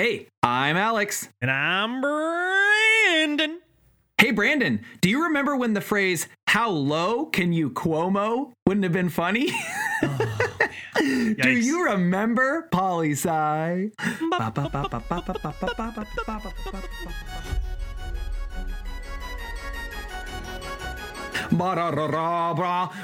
Hey, I'm Alex. And I'm Brandon. Hey, Brandon, do you remember when the phrase, how low can you Cuomo, wouldn't have been funny? Oh, do you remember poli sci?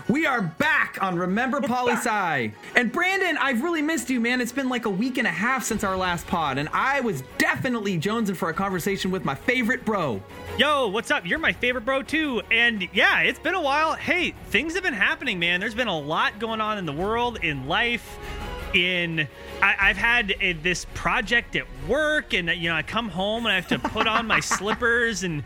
We are back on Remember Poli Sci. And Brandon, I've really missed you, man. It's been like a week and a half since our last pod, and I was definitely jonesing for a conversation with my favorite bro. Yo, what's up? You're my favorite bro too. And yeah, it's been a while. Hey, things have been happening, man. There's been a lot going on in the world, in life in I, have had a, this project at work, and you know I come home and I have to put on my slippers and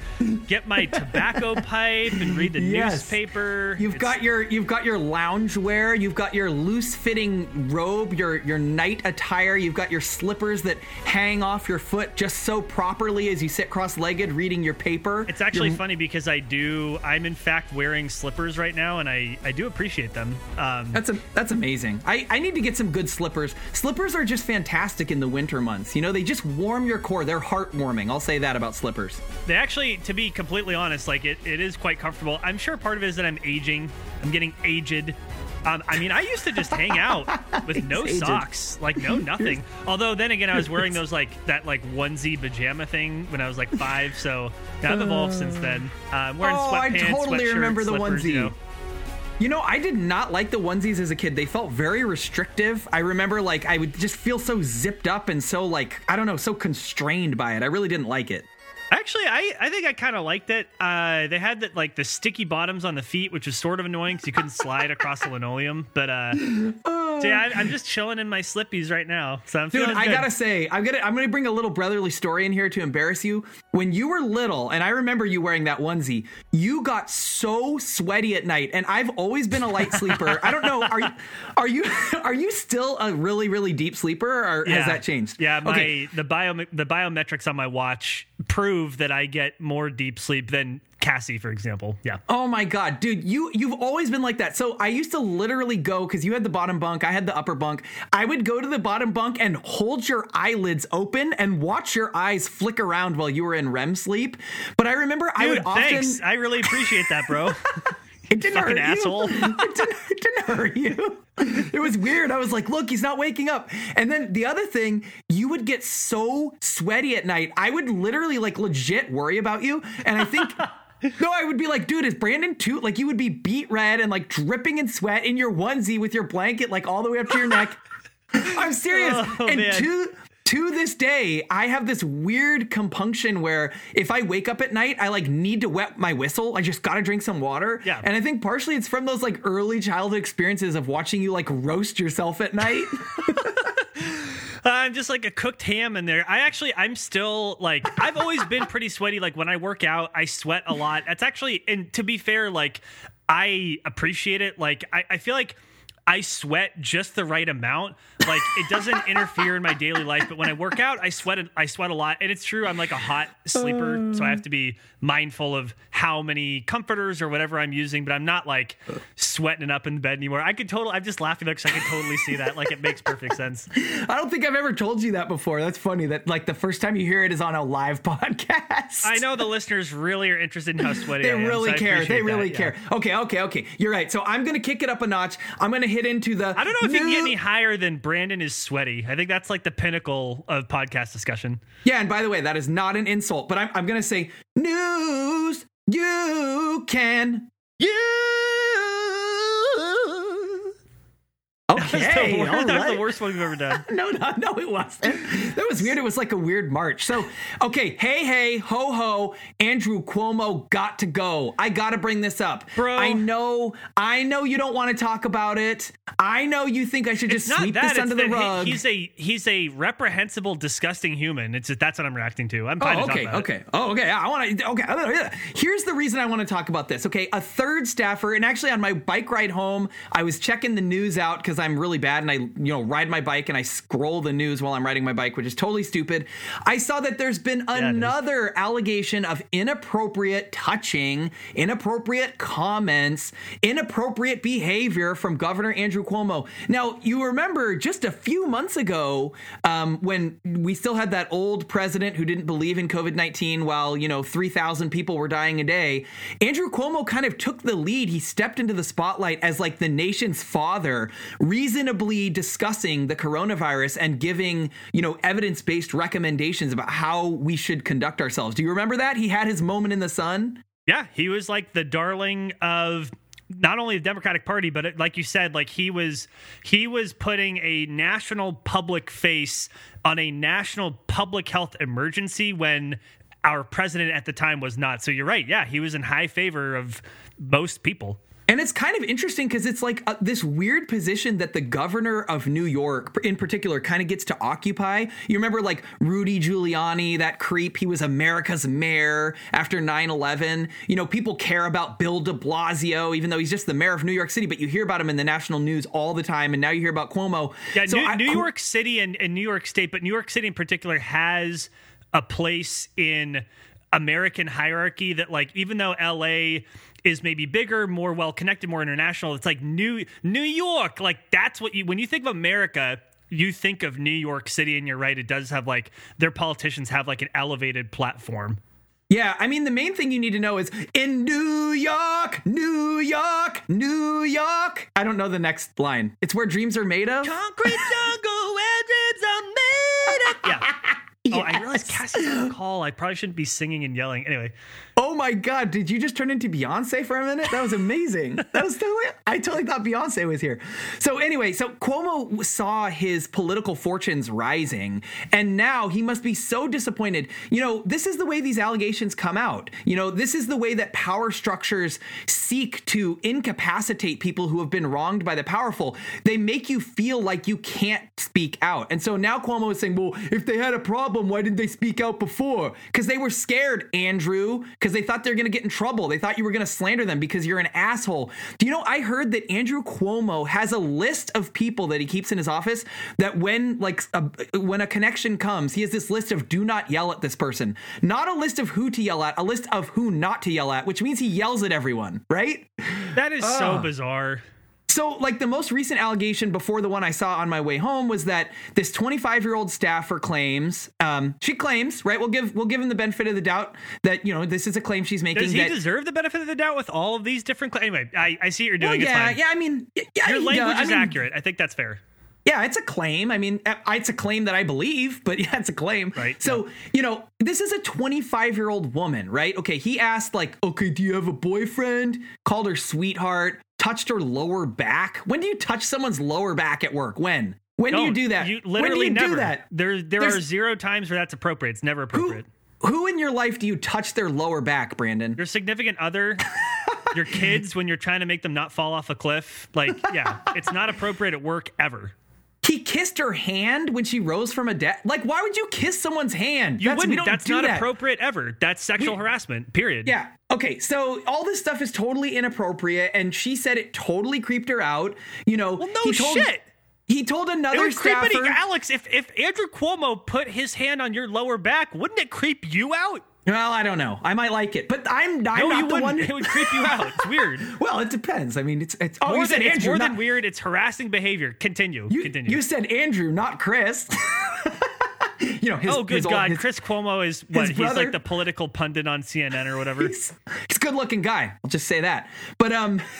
get my tobacco pipe and read the yes. newspaper. You've it's, got your you've got your lounge wear, you've got your loose fitting robe, your your night attire, you've got your slippers that hang off your foot just so properly as you sit cross legged reading your paper. It's actually funny because I do I'm in fact wearing slippers right now, and I I do appreciate them. Um, that's a that's amazing. I I need to get some good slippers. Slippers Slippers are just fantastic in the winter months. You know, they just warm your core. They're heartwarming. I'll say that about slippers. They actually, to be completely honest, like it, it is quite comfortable. I'm sure part of it is that I'm aging. I'm getting aged. Um, I mean, I used to just hang out with no aged. socks, like no nothing. Although then again, I was wearing those like that like onesie pajama thing when I was like five. So I've evolved uh, since then. Uh, I'm wearing oh, sweatpants, I totally remember the onesie. You know. You know, I did not like the onesies as a kid. They felt very restrictive. I remember like I would just feel so zipped up and so like I don't know, so constrained by it. I really didn't like it. Actually, I, I think I kind of liked it. Uh, they had that like the sticky bottoms on the feet, which was sort of annoying because you couldn't slide across the linoleum. But uh, so yeah, I, am just chilling in my slippies right now. So I'm Dude, I gotta say, I'm gonna I'm gonna bring a little brotherly story in here to embarrass you. When you were little, and I remember you wearing that onesie, you got so sweaty at night, and I've always been a light sleeper. I don't know, are you are you are you still a really really deep sleeper, or yeah. has that changed? Yeah, my okay. the bio the biometrics on my watch prove that I get more deep sleep than Cassie, for example. Yeah. Oh my god, dude, you you've always been like that. So I used to literally go because you had the bottom bunk, I had the upper bunk. I would go to the bottom bunk and hold your eyelids open and watch your eyes flick around while you were in REM sleep. But I remember dude, I would thanks. often. I really appreciate that, bro. It didn't Fucking hurt asshole. you. It didn't, it didn't hurt you. It was weird. I was like, look, he's not waking up. And then the other thing, you would get so sweaty at night. I would literally like legit worry about you. And I think no, I would be like, dude, is Brandon too? Like, you would be beet red and like dripping in sweat in your onesie with your blanket like all the way up to your neck. I'm serious. Oh, and man. to to this day, I have this weird compunction where if I wake up at night, I like need to wet my whistle. I just gotta drink some water. Yeah. And I think partially it's from those like early childhood experiences of watching you like roast yourself at night. I'm uh, just like a cooked ham in there. I actually, I'm still like, I've always been pretty sweaty. Like when I work out, I sweat a lot. That's actually, and to be fair, like I appreciate it. Like I, I feel like I sweat just the right amount. Like it doesn't interfere in my daily life, but when I work out, I sweat. I sweat a lot, and it's true. I'm like a hot sleeper, so I have to be mindful of how many comforters or whatever I'm using. But I'm not like sweating it up in bed anymore. I could totally. I'm just laughing because I can totally see that. Like it makes perfect sense. I don't think I've ever told you that before. That's funny. That like the first time you hear it is on a live podcast. I know the listeners really are interested in how sweaty. they I am, really so care. They really that, care. Yeah. Okay, okay, okay. You're right. So I'm gonna kick it up a notch. I'm gonna hit into the. I don't know if new... you can get any higher than Brandon is sweaty. I think that's like the pinnacle of podcast discussion. Yeah, and by the way, that is not an insult, but I'm, I'm gonna say news you can. You Okay, that was, the, that was the worst one we've ever done. no, no, no, it wasn't. That was weird. It was like a weird march. So, okay, hey, hey, ho, ho. Andrew Cuomo got to go. I got to bring this up, bro. I know, I know you don't want to talk about it. I know you think I should just sweep this under the rug. He's a he's a reprehensible, disgusting human. It's that's what I'm reacting to. I'm fine oh, oh, okay, okay, it. oh, okay. I want to. Okay, here's the reason I want to talk about this. Okay, a third staffer, and actually on my bike ride home, I was checking the news out because I'm really bad and I, you know, ride my bike and I scroll the news while I'm riding my bike, which is totally stupid. I saw that there's been another allegation of inappropriate touching, inappropriate comments, inappropriate behavior from Governor Andrew Cuomo. Now, you remember just a few months ago um, when we still had that old president who didn't believe in COVID 19 while, you know, 3,000 people were dying a day. Andrew Cuomo kind of took the lead. He stepped into the spotlight as like the nation's father, reasonably discussing the coronavirus and giving, you know, evidence based recommendations about how we should conduct ourselves. Do you remember that? He had his moment in the sun. Yeah, he was like the darling of not only the Democratic Party, but it, like you said, like he was he was putting a national public face on a national public health emergency when our president at the time was not. So you're right. Yeah, he was in high favor of most people. And it's kind of interesting because it's like uh, this weird position that the governor of New York, in particular, kind of gets to occupy. You remember, like Rudy Giuliani, that creep, he was America's mayor after 9 11. You know, people care about Bill de Blasio, even though he's just the mayor of New York City, but you hear about him in the national news all the time. And now you hear about Cuomo. Yeah, so New, I, New York City and, and New York State, but New York City in particular has a place in American hierarchy that, like, even though LA is maybe bigger, more well connected, more international. It's like New New York. Like that's what you when you think of America, you think of New York City, and you're right. It does have like their politicians have like an elevated platform. Yeah, I mean, the main thing you need to know is in New York, New York, New York. I don't know the next line. It's where dreams are made of. Concrete jungle where dreams are made of. Yeah. Yes. Oh, I realized Cassie's on the call. I probably shouldn't be singing and yelling. Anyway, Oh my God! Did you just turn into Beyonce for a minute? That was amazing. that was totally. I totally thought Beyonce was here. So anyway, so Cuomo saw his political fortunes rising, and now he must be so disappointed. You know, this is the way these allegations come out. You know, this is the way that power structures seek to incapacitate people who have been wronged by the powerful. They make you feel like you can't speak out, and so now Cuomo is saying, "Well, if they had a problem, why didn't they speak out before? Because they were scared, Andrew." Because they thought they're going to get in trouble. They thought you were going to slander them because you're an asshole. Do you know? I heard that Andrew Cuomo has a list of people that he keeps in his office that when like a, when a connection comes, he has this list of do not yell at this person. Not a list of who to yell at, a list of who not to yell at, which means he yells at everyone. Right? That is uh. so bizarre. So, like the most recent allegation before the one I saw on my way home was that this 25 year old staffer claims, um, she claims, right? We'll give we'll give him the benefit of the doubt that you know this is a claim she's making. Does he that, deserve the benefit of the doubt with all of these different claims? Anyway, I, I see what you're doing. Well, yeah, yeah. I mean, yeah, your language uh, is I mean, accurate. I think that's fair. Yeah, it's a claim. I mean, uh, it's a claim that I believe, but yeah, it's a claim. Right. So, yeah. you know, this is a 25 year old woman, right? Okay. He asked, like, okay, do you have a boyfriend? Called her sweetheart, touched her lower back. When do you touch someone's lower back at work? When? When Don't. do you do that? You literally when do you never. do that? There, there There's, are zero times where that's appropriate. It's never appropriate. Who, who in your life do you touch their lower back, Brandon? Your significant other. your kids when you're trying to make them not fall off a cliff. Like, yeah, it's not appropriate at work ever. He kissed her hand when she rose from a death. Like, why would you kiss someone's hand? You That's, wouldn't. That's not that. appropriate ever. That's sexual We- harassment. Period. Yeah. Okay. So all this stuff is totally inappropriate, and she said it totally creeped her out. You know. Well, no he told, shit. He told It another creep staffer. any- Alex. If if Andrew Cuomo put his hand on your lower back, wouldn't it creep you out? Well, I don't know. I might like it, but I'm, I'm No, not you the wouldn't. one. It would creep you out. It's weird. well, it depends. I mean, it's it's oh, more you than, said Andrew, more not, than weird. It's harassing behavior. Continue. You, Continue. you said Andrew, not Chris. you know. His, oh, good his old- God. his- Chris Cuomo is what? He's brother- like the political pundit on CNN or whatever. He's, he's a good looking guy. I'll just say that. But um.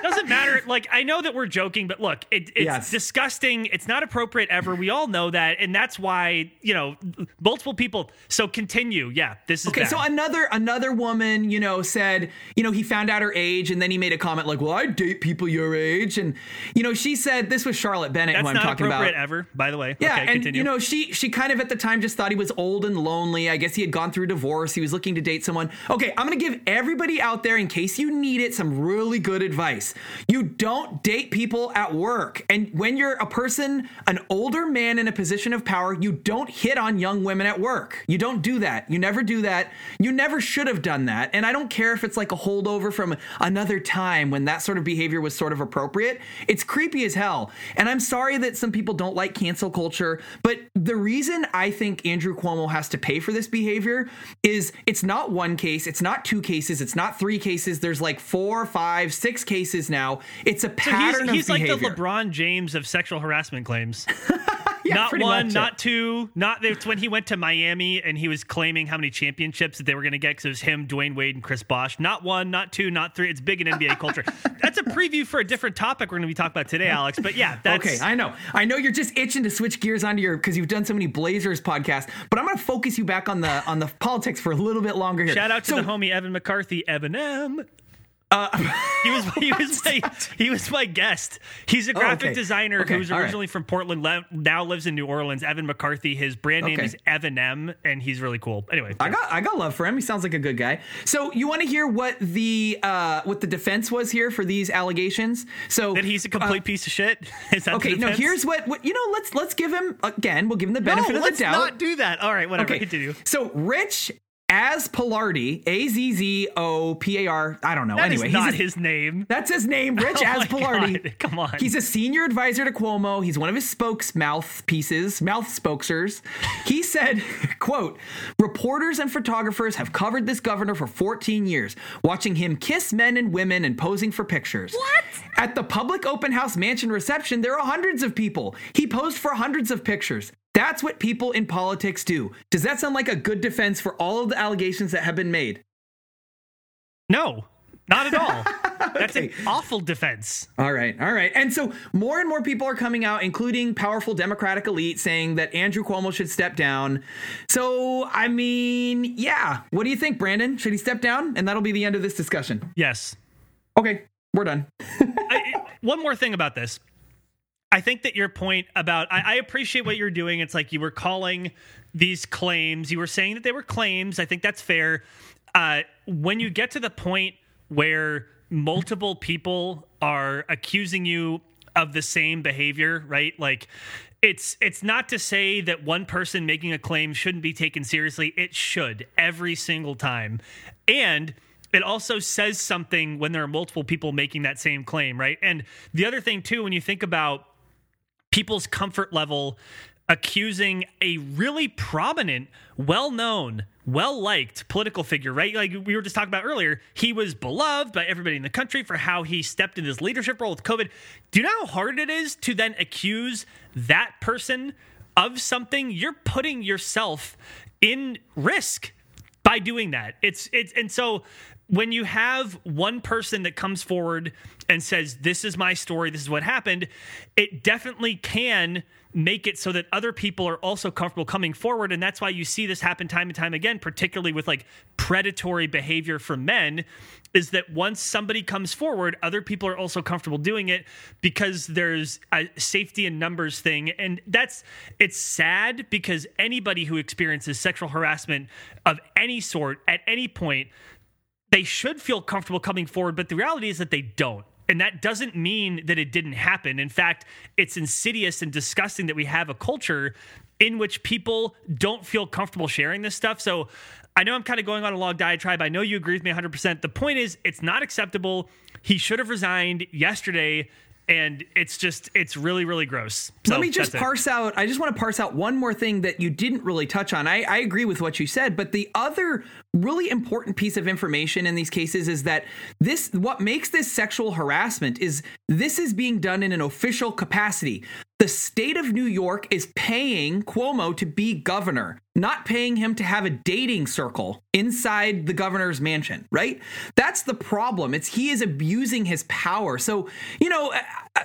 doesn't matter. Like I know that we're joking, but look, it, it's Yes. disgusting. It's not appropriate ever. We all know that, and that's why you know multiple people. So continue. Yeah, this is Okay, bad. so another another woman, you know, said, you know, he found out her age, and then he made a comment like, "Well, I date people your age," and you know, she said this was Charlotte Bennett that's who I'm not talking appropriate about. ever. By the way. Yeah, okay, and continue. you know, she she kind of at the time just thought he was old and lonely. I guess he had gone through divorce. He was looking to date someone. Okay, I'm gonna give everybody out there, in case you need it, some really good advice. advice. You don't date people at work. And when you're a person, an older man in a position of power, you don't hit on young women at work. You don't do that. You never do that. You never should have done that. And I don't care if it's like a holdover from another time when that sort of behavior was sort of appropriate. It's creepy as hell. And I'm sorry that some people don't like cancel culture, but the reason I think Andrew Cuomo has to pay for this behavior is it's not one case, it's not two cases, it's not three cases. There's like four, five, six cases now. It's a pattern so he's, he's like the LeBron James of sexual harassment claims. Yeah, not one, not it. two, not it's when he went to Miami and he was claiming how many championships that they were going to get because it was him, Dwyane Wade, and Chris Bosh. Not one, not two, not three. It's big in NBA culture. That's a preview for a different topic we're going to be talking about today, Alex. But yeah, that's Okay, I know. I know you're just itching to switch gears onto your because you've done so many Blazers podcasts, but I'm going to focus you back on the on the politics for a little bit longer here. shout out to So- the homie Evan McCarthy, Evan M. he was he was my he was my guest. He's a graphic Oh, okay. designer Okay, who's all right. originally from Portland, le- now lives in New Orleans. Evan McCarthy. His brand name Okay. is Evan M, and he's really cool. Anyway, I got I got love for him. He sounds like a good guy. So you want to hear what the uh, what the defense was here for these allegations? So that he's a complete piece of shit. Is that uh, okay. No, here's what, what you know. Let's let's give him again. We'll give him the no. benefit of Let's the doubt. not do that. All right, whatever. okay. Continue. So Rich Azzopardi, A Z Z O P A R. I don't know. That is anyway, not he's a- his name. That's his name, Rich Oh Azzopardi. God, come on. He's a senior advisor to Cuomo. He's one of his spokes mouthpieces, mouth spokesers. He said, quote, reporters and photographers have covered this governor for 14 years, watching him kiss men and women and posing for pictures. What? At the public open house mansion reception, there are hundreds of people. He posed for hundreds of pictures. That's what people in politics do. Does that sound like a good defense for all of the allegations that have been made? No, not at all. That's an awful defense. All right, all right. And so more and more people are coming out, including powerful Democratic elite, saying that Andrew Cuomo should step down. So, I mean, yeah. What do you think, Brandon? Should he step down? And that'll be the end of this discussion. Yes. Okay, we're done. I, one more thing about this. I think that your point about I, I appreciate what you're doing. It's like you were calling these claims. You were saying that they were claims. I think that's fair. Uh, when you get to the point where multiple people are accusing you of the same behavior, right? Like it's it's not to say that one person making a claim shouldn't be taken seriously. It should every single time. And it also says something when there are multiple people making that same claim, right? And the other thing too when you think about people's comfort level accusing a really prominent, well known, well liked political figure, right? Like we were just talking about earlier, he was beloved by everybody in the country for how he stepped in his leadership role with COVID. Do you know how hard it is to then accuse that person of something? You're putting yourself in risk by doing that. It's it's and so when you have one person that comes forward and says this is my story, this is what happened, it definitely can make it so that other people are also comfortable coming forward and that's why you see this happen time and time again particularly with like predatory behavior from men is that once somebody comes forward other people are also comfortable doing it because there's a safety in numbers thing and that's it's sad because anybody who experiences sexual harassment of any sort at any point they should feel comfortable coming forward, but the reality is that they don't. And that doesn't mean that it didn't happen. In fact, it's insidious and disgusting that we have a culture in which people don't feel comfortable sharing this stuff. So I know I'm kind of going on a long diatribe. I know you agree with me 100%. The point is, it's not acceptable. He should have resigned yesterday. And it's just, it's really, really gross. So Let me just that's it. parse out. I just want to parse out one more thing that you didn't really touch on. I, I agree with what you said, but the other really important piece of information in these cases is that this what makes this sexual harassment is this is being done in an official capacity. The state of New York is paying Cuomo to be governor, not paying him to have a dating circle inside the governor's mansion, right? That's the problem. It's he is abusing his power. So, you know,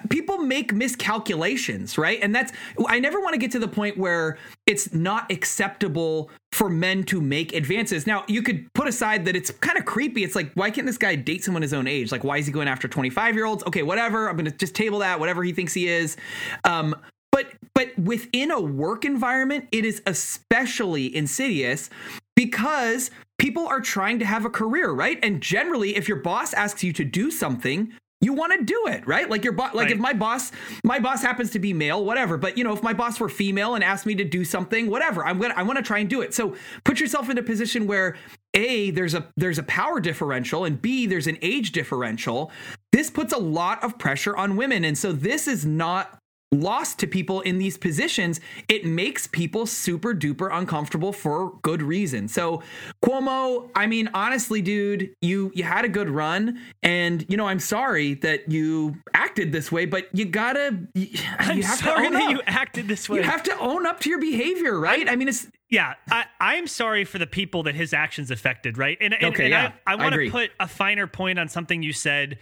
people make miscalculations, right? And that's I never want to get to the point where it's not acceptable for men to make advances. Now, you could put aside that it's kind of creepy. It's like, why can't this guy date someone his own age? Like, why is he going after 25 year olds? Okay, whatever. I'm going to just table that, whatever he thinks he is. Um, but but within a work environment, it is especially insidious because people are trying to have a career, right? And generally, if your boss asks you to do something, you want to do it, right? Like your boss, like Right. if my boss, my boss happens to be male, whatever. But you know, if my boss were female and asked me to do something, whatever, I'm gonna, I want to try and do it. So put yourself in a position where a there's a there's a power differential and b there's an age differential. This puts a lot of pressure on women, and so this is not lost to people in these positions, it makes people super duper uncomfortable for good reason. So Cuomo, I mean, honestly, dude, you you had a good run, and you know, I'm sorry that you acted this way, but you gotta, you, I'm you have sorry to own that up. you acted this way. You have to own up to your behavior, right? I mean, it's Yeah, I, I'm sorry for the people that his actions affected, right? And, and, Okay, and yeah, I, I I want to put a finer point on something you said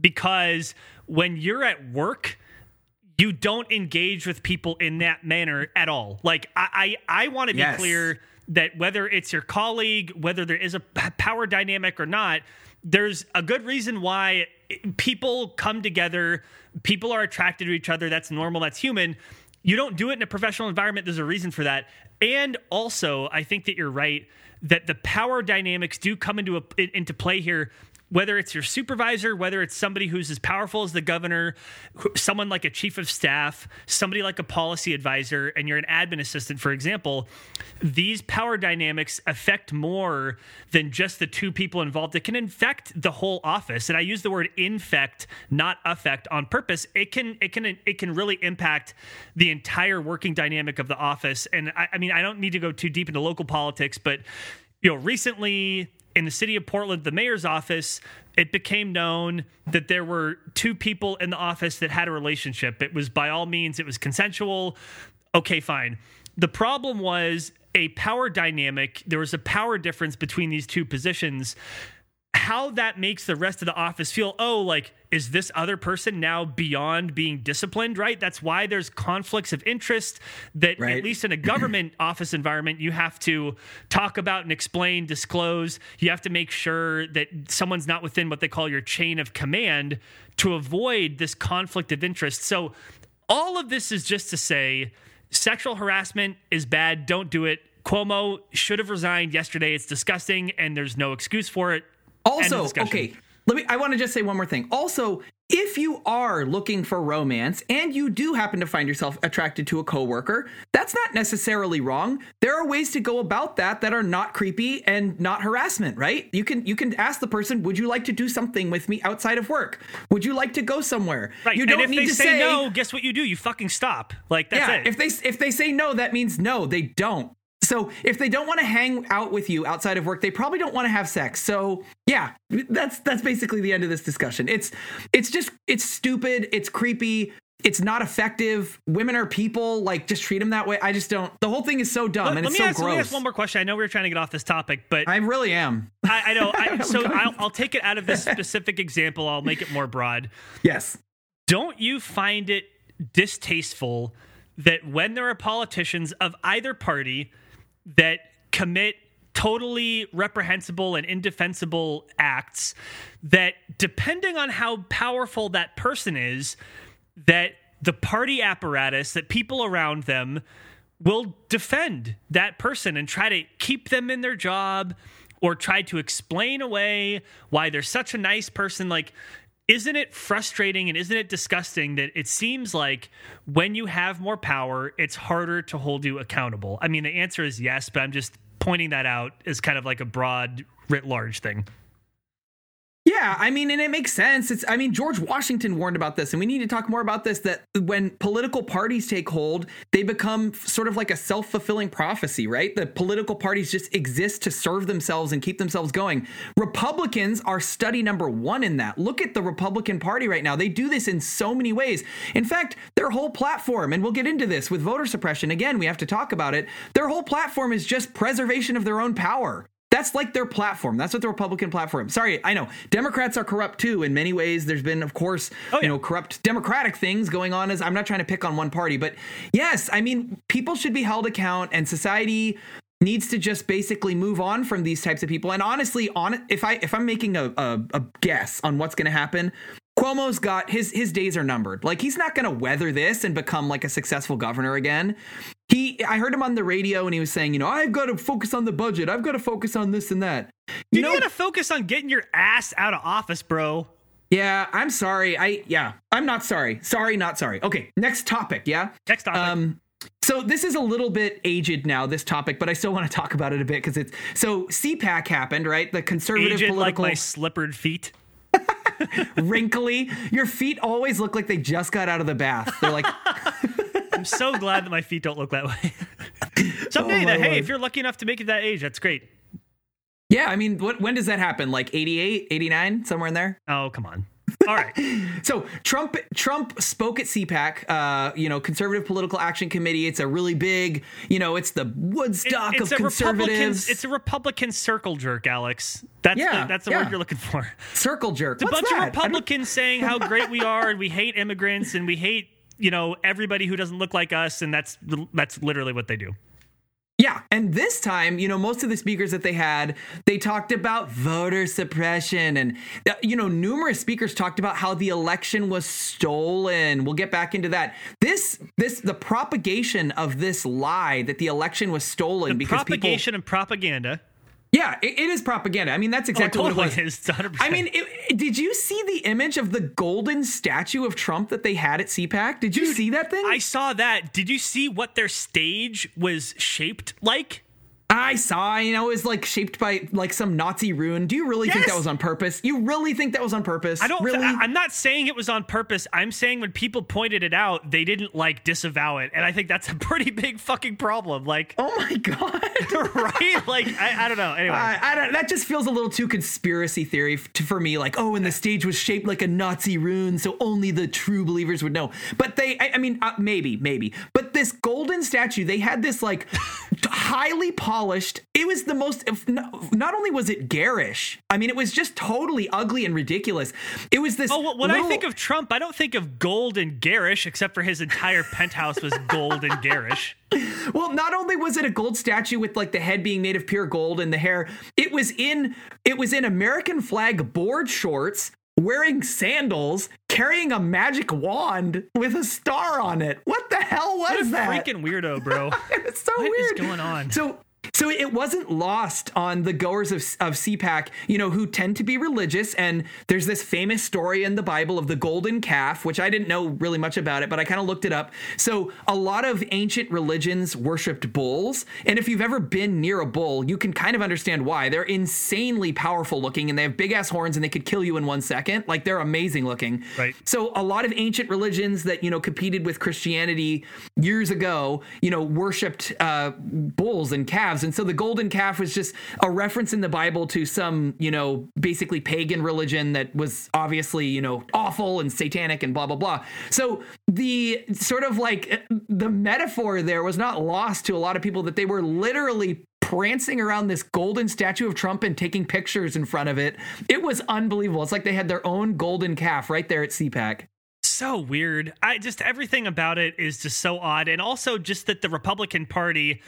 because when you're at work, you don't engage with people in that manner at all. Like I, I, I want to be Yes. clear that whether it's your colleague, whether there is a power dynamic or not, there's a good reason why people come together. People are attracted to each other. That's normal. That's human. You don't do it in a professional environment. There's a reason for that. And also, I think that you're right that the power dynamics do come into a, into play here whether it's your supervisor, whether it's somebody who's as powerful as the governor, someone like a chief of staff, somebody like a policy advisor, and you're an admin assistant, for example, these power dynamics affect more than just the two people involved. It can infect the whole office. And I use the word infect, not affect on purpose. It can it can it can really impact the entire working dynamic of the office. And I, I mean, I don't need to go too deep into local politics, but you know, recently in the city of Portland, the mayor's office, it became known that there were two people in the office that had a relationship. It was by all means, it was consensual. Okay, fine. The problem was a power dynamic. There was a power difference between these two positions. How that makes the rest of the office feel, oh, like, is this other person now beyond being disciplined, right? That's why there's conflicts of interest that, Right. at least in a government office environment, you have to talk about and explain, disclose. You have to make sure that someone's not within what they call your chain of command to avoid this conflict of interest. So, all of this is just to say sexual harassment is bad. Don't do it. Cuomo should have resigned yesterday. It's disgusting, and there's no excuse for it. Also, okay, let me I want to just say one more thing. Also, if you are looking for romance and you do happen to find yourself attracted to a coworker, that's not necessarily wrong. There are ways to go about that that are not creepy and not harassment, right? You can you can ask the person, "Would you like to do something with me outside of work? Would you like to go somewhere?" Right. You don't need to say, no, guess what you do? You fucking stop. Like that's yeah, it. if they if they say no, that means no, they don't. So if they don't want to hang out with you outside of work, they probably don't want to have sex. So yeah, that's that's basically the end of this discussion. It's it's just it's stupid, it's creepy, it's not effective. Women are people, like just treat them that way. I just don't. The whole thing is so dumb let, and it's me so ask, let me ask one more question. I know we were trying to get off this topic, but I really am. I, I know. I, so I'll, I'll take it out of this specific example. I'll make it more broad. Yes. Don't you find it distasteful that when there are politicians of either party that commit totally reprehensible and indefensible acts that depending on how powerful that person is that the party apparatus that people around them will defend that person and try to keep them in their job or try to explain away why they're such a nice person. Like isn't it frustrating and isn't it disgusting that it seems like when you have more power it's harder to hold you accountable? I mean the answer is yes but i'm just pointing that out as kind of like a broad writ large thing Yeah, I mean, and it makes sense. It's, I mean, George Washington warned about this, and we need to talk more about this. That when political parties take hold, they become sort of like a self fulfilling prophecy, right? The political parties just exist to serve themselves and keep themselves going. Republicans are study number one in that. Look at the Republican Party right now. They do this in so many ways. In fact, their whole platform, and we'll get into this with voter suppression again, we have to talk about it. Their whole platform is just preservation of their own power. That's like their platform. That's what the Republican platform. Sorry, I know Democrats are corrupt too in many ways. There's been, of course, Oh, yeah. you know, corrupt Democratic things going on. As I'm not trying to pick on one party, but yes, I mean, people should be held account, and society needs to just basically move on from these types of people. And honestly, on if I if I'm making a a, a guess on what's going to happen. Cuomo's got his his days are numbered. Like he's not going to weather this and become like a successful governor again. He I heard him on the radio and he was saying, you know, I've got to focus on the budget. I've got to focus on this and that. You you know, gotta focus on getting your ass out of office bro Yeah, I'm sorry. I yeah, I'm not sorry. Sorry, not sorry. Okay, next topic. Yeah. Next topic. Um, so this is a little bit aged now, this topic, but I still want to talk about it a bit because it's so CPAC happened, right? The conservative Aged like political my slippered feet. wrinkly. Your feet always look like they just got out of the bath. They're like I'm so glad that my feet don't look that way. Someday, Oh, that hey, Lord. if you're lucky enough to make it that age, that's great. Yeah, I mean, what when does that happen? Like 88, 89, somewhere in there? Oh, come on. All right. So Trump Trump spoke at CPAC, uh, you know, Conservative Political Action Committee. It's a really big, you know, it's the Woodstock it's of conservatives. It's a Republican circle jerk, Alex. That's Yeah, the, that's the yeah. word you're looking for. circle jerk. It's a bunch that? of Republicans saying how great we are and we hate immigrants and we hate you know everybody who doesn't look like us, and that's that's literally what they do. Yeah, and this time, you know, most of the speakers that they had, they talked about voter suppression, and uh, you know, numerous speakers talked about how the election was stolen. We'll get back into that. This, this, the propagation of this lie that the election was stolen because people. Propagation and propaganda. Yeah, it, it is propaganda. I mean, that's Oh, exactly totally what it was. is. It's 100%. I mean, it, did you see the image of the golden statue of Trump that they had at CPAC? Did you see that thing? I saw that. Did you see what their stage was shaped like? I saw, you know, it was like shaped by like some Nazi rune. Do you really think that was on purpose? You really think that was on purpose? I don't. really. I, am not saying it was on purpose. I'm saying when people pointed it out, they didn't like disavow it, and I think that's a pretty big fucking problem. Like, oh my god! right? Like, I, I don't know. Anyway, I, I don't. That just feels a little too conspiracy theory f- for me. Like, oh, and the stage was shaped like a Nazi rune, so only the true believers would know. But they, I, I mean, uh, maybe, maybe. But this golden statue, they had this like highly polished. It was the most. if Not, only was it garish. I mean, it was just totally ugly and ridiculous. It was this. Oh, well, when I think of Trump, I don't think of gold and garish, except for his entire penthouse was gold and garish. Well, not only was it a gold statue with like the head being made of pure gold and the hair, it was in it was in American flag board shorts, wearing sandals, carrying a magic wand with a star on it. What the hell was What a that? freaking weirdo, bro. it's so What weird. What is going on? So so it wasn't lost on the goers of, of CPAC, you know, who tend to be religious. And there's this famous story in the Bible of the golden calf, which I didn't know really much about it, but I kind of looked it up. So a lot of ancient religions worshipped bulls. And if you've ever been near a bull, you can kind of understand why. They're insanely powerful looking and they have big ass horns and they could kill you in one second. Like they're amazing looking. Right. So a lot of ancient religions that you know competed with Christianity years ago, you know, worshipped uh, bulls and calves, and so the golden calf was just a reference in the Bible to some you know basically pagan religion that was obviously you know awful and satanic and blah blah blah. So the sort of like eh, the metaphor there was not lost to a lot of people that they were literally prancing around this golden statue of Trump and taking pictures in front of it. It was unbelievable. It's like they had their own golden calf right there at CPAC. so weird. I just everything about it is just so odd, and also just that the Republican Party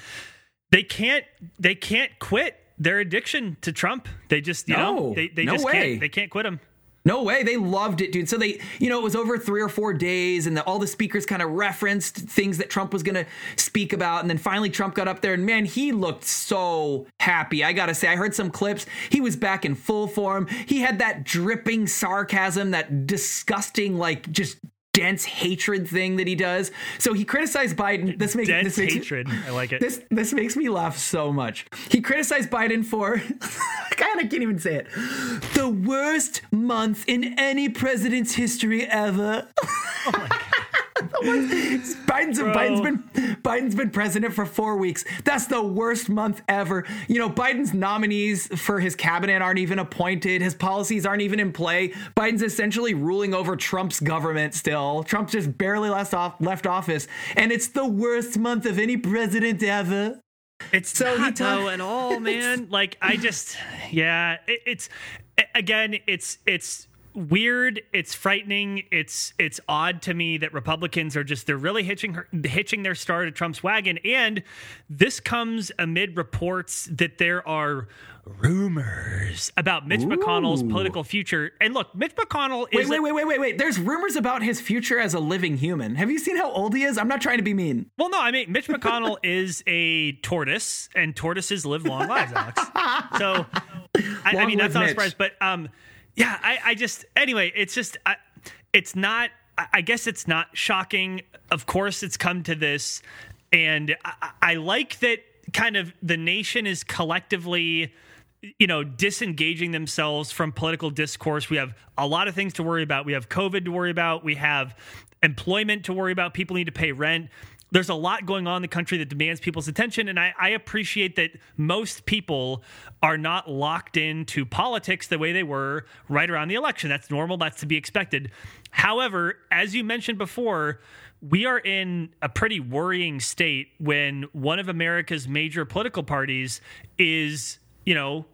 they can't they can't quit their addiction to Trump. They just you No, know they they no just way. can't they can't quit him. No way. They loved it, dude. So they, you know, it was over three or four days, and the, all the speakers kind of referenced things that Trump was going to speak about. And then finally, Trump got up there, and man, he looked so happy. I got to say, I heard some clips. He was back in full form. He had that dripping sarcasm, that disgusting, like, just dense hatred thing that he does. So he criticized Biden. This makes Dense this makes, hatred. I like it. this this makes me laugh so much. He criticized Biden for I kind of can't even say it. The worst month in any president's history ever. oh my god. Biden's Biden's been Biden's been president for four weeks. That's the worst month ever. You know, Biden's nominees for his cabinet aren't even appointed. His policies aren't even in play. Biden's essentially ruling over Trump's government still. Trump just barely left off left office, and it's the worst month of any president ever. It's So not ta- though at all, man. like I just, yeah, it, it's again, it's it's weird. It's frightening. It's it's odd to me that Republicans are just they're really hitching her, hitching their star to Trump's wagon, and this comes amid reports that there are rumors about Mitch McConnell's political future. And look, Mitch McConnell Wait, is wait, wait, wait, wait, wait. There's rumors about his future as a living human. Have you seen how old he is? I'm not trying to be mean. Well, no, I mean Mitch McConnell is a tortoise, and tortoises live long lives, Alex. So, I, I mean that's not a surprise. But um, Yeah, I, I just anyway, it's just I, it's not. I guess it's not shocking. Of course, it's come to this, and I, I like that. Kind of the nation is collectively you know, disengaging themselves from political discourse. We have a lot of things to worry about. We have COVID to worry about. We have employment to worry about. People need to pay rent. There's a lot going on in the country that demands people's attention. And I, I appreciate that most people are not locked into politics the way they were right around the election. That's normal. That's to be expected. However, as you mentioned before, we are in a pretty worrying state when one of America's major political parties is, you know,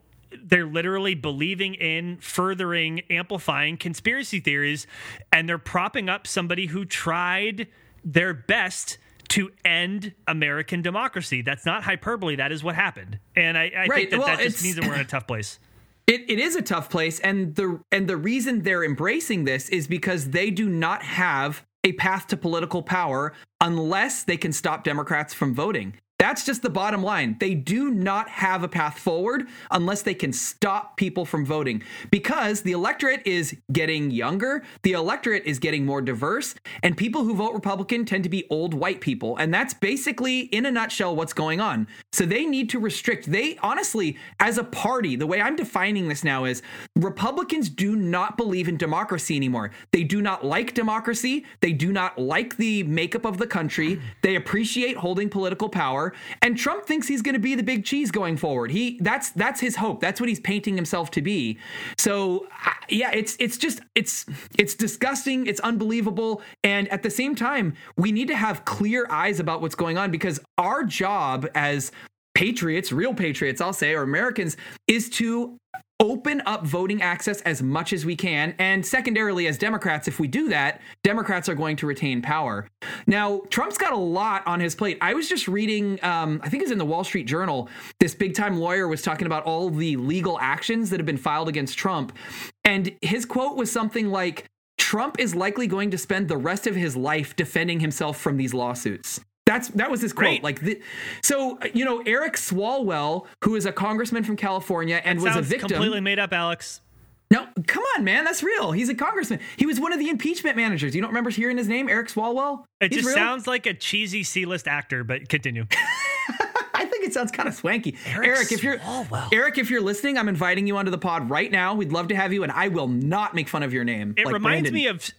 they're literally believing in furthering amplifying conspiracy theories and they're propping up somebody who tried their best to end American democracy. That's not hyperbole. That is what happened. And I, I right. think that well, that just means that we're in a tough place. It, it is a tough place, and the and the reason they're embracing this is because they do not have a path to political power unless they can stop Democrats from voting. That's just the bottom line. They do not have a path forward unless they can stop people from voting because the electorate is getting younger, the electorate is getting more diverse, and people who vote Republican tend to be old white people. And that's basically, in a nutshell, what's going on. So they need to restrict. They honestly, as a party, the way I'm defining this now is Republicans do not believe in democracy anymore. They do not like democracy. They do not like the makeup of the country. They appreciate holding political power and Trump thinks he's going to be the big cheese going forward. He that's that's his hope. That's what he's painting himself to be. So yeah, it's it's just it's it's disgusting. It's unbelievable. And at the same time, we need to have clear eyes about what's going on because our job as patriots, real patriots, I'll say, or Americans, is to open up voting access as much as we can. And secondarily, as Democrats, if we do that, Democrats are going to retain power. Now, Trump's got a lot on his plate. I was just reading, um, I think it's in the Wall Street Journal, this big time lawyer was talking about all the legal actions that have been filed against Trump. And his quote was something like, Trump is likely going to spend the rest of his life defending himself from these lawsuits. That's that was his quote. Great. Like, the, so you know, Eric Swalwell, who is a congressman from California and was a victim, completely made up, Alex. No, come on, man, that's real. He's a congressman. He was one of the impeachment managers. You don't remember hearing his name, Eric Swalwell? It He's just real? sounds like a cheesy C-list actor, but continue. I think it sounds kind of swanky. Eric, Eric if you're Swalwell. Eric, if you're listening, I'm inviting you onto the pod right now. We'd love to have you, and I will not make fun of your name. It like reminds Brandon. me of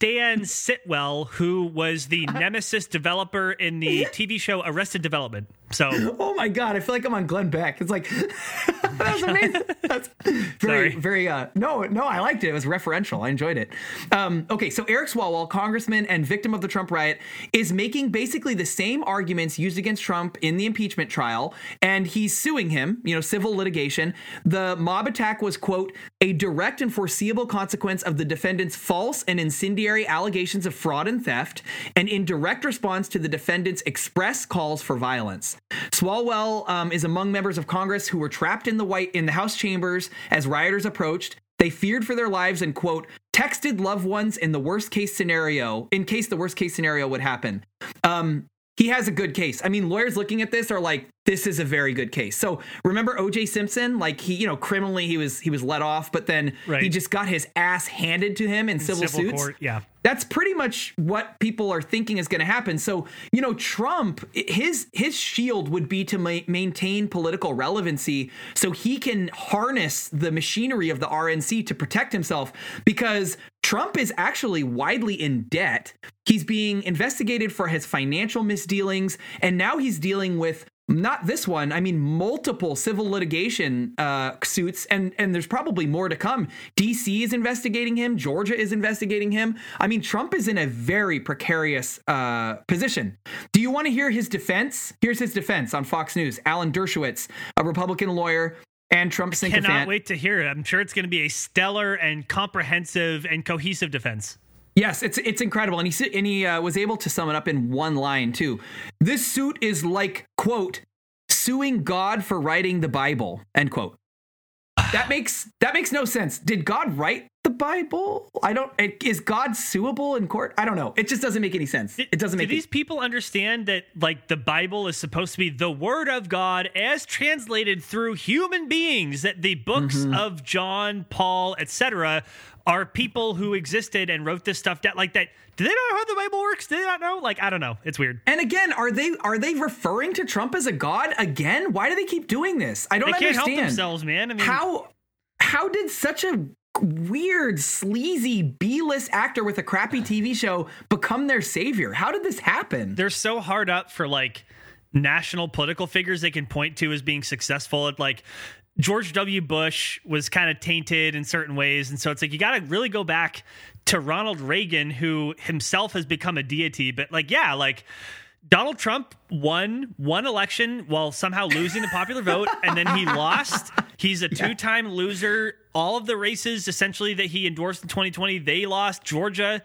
Stan Sitwell, who was the Nemesis developer in the TV show Arrested Development. So, oh my god, I feel like I'm on Glenn Beck. It's like that's amazing. That's very, Sorry. very. Uh, no, no, I liked it. It was referential. I enjoyed it. Um, okay, so Eric Swalwell, congressman and victim of the Trump riot, is making basically the same arguments used against Trump in the impeachment trial, and he's suing him. You know, civil litigation. The mob attack was quote a direct and foreseeable consequence of the defendant's false and incendiary allegations of fraud and theft, and in direct response to the defendant's express calls for violence. Swalwell um, is among members of Congress who were trapped in the White in the House chambers as rioters approached. They feared for their lives and quote texted loved ones in the worst case scenario in case the worst case scenario would happen. Um, he has a good case. I mean, lawyers looking at this are like, this is a very good case. So remember OJ Simpson? Like he, you know, criminally he was he was let off, but then right. he just got his ass handed to him in, in civil, civil, suits. Court, yeah. That's pretty much what people are thinking is going to happen. So, you know, Trump, his his shield would be to ma- maintain political relevancy so he can harness the machinery of the RNC to protect himself because Trump is actually widely in debt. He's being investigated for his financial misdealings, and now he's dealing with not this one i mean multiple civil litigation uh, suits and and there's probably more to come dc is investigating him georgia is investigating him i mean trump is in a very precarious uh, position do you want to hear his defense here's his defense on fox news alan dershowitz a republican lawyer and Trump sycophant. Cannot wait to hear it. I'm sure it's going to be a stellar and comprehensive and cohesive defense. Yes, it's it's incredible, and he and he uh, was able to sum it up in one line too. This suit is like quote suing God for writing the Bible end quote. That makes that makes no sense. Did God write the Bible? I don't. Is God suable in court? I don't know. It just doesn't make any sense. It doesn't make. Do these people understand that like the Bible is supposed to be the Word of God as translated through human beings? That the books mm-hmm. of John, Paul, etc., are people who existed and wrote this stuff down like that do they know how the bible works? Do they not know? Like i don't know. It's weird. And again are they are they referring to trump as a god again? Why do they keep doing this? I don't they can't understand. help themselves man. I mean, how how did such a weird sleazy b-list actor with a crappy tv show become their savior? How did this happen? They're so hard up for like national political figures they can point to as being successful at like George W. Bush was kind of tainted in certain ways. And so it's like you got to really go back to Ronald Reagan, who himself has become a deity. But like, yeah, like Donald Trump won one election while somehow losing the popular vote, and then he lost. He's a two time loser. All of the races essentially that he endorsed in 2020, they lost. Georgia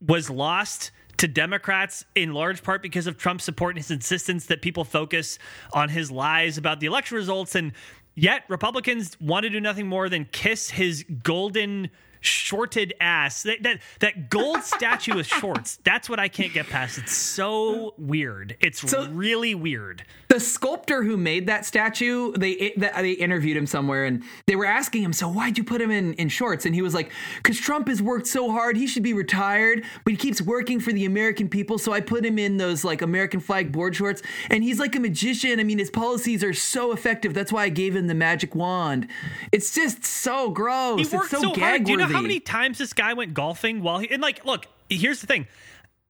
was lost to Democrats in large part because of Trump's support and his insistence that people focus on his lies about the election results. And Yet Republicans want to do nothing more than kiss his golden shorted ass. That that, that gold statue with shorts. That's what I can't get past. It's so weird. It's so really weird. The sculptor who made that statue, they they interviewed him somewhere, and they were asking him, "So why'd you put him in in shorts?" And he was like, "Cause Trump has worked so hard. He should be retired, but he keeps working for the American people. So I put him in those like American flag board shorts. And he's like a magician. I mean, his policies are so effective. That's why I gave him the magic wand. It's just so gross. He worked it's so, so hard. Do you know how many times this guy went golfing while he and like look, here's the thing.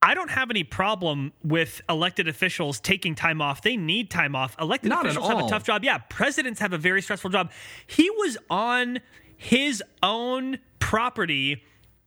I don't have any problem with elected officials taking time off. They need time off. Elected Not officials have a tough job. Yeah, presidents have a very stressful job. He was on his own property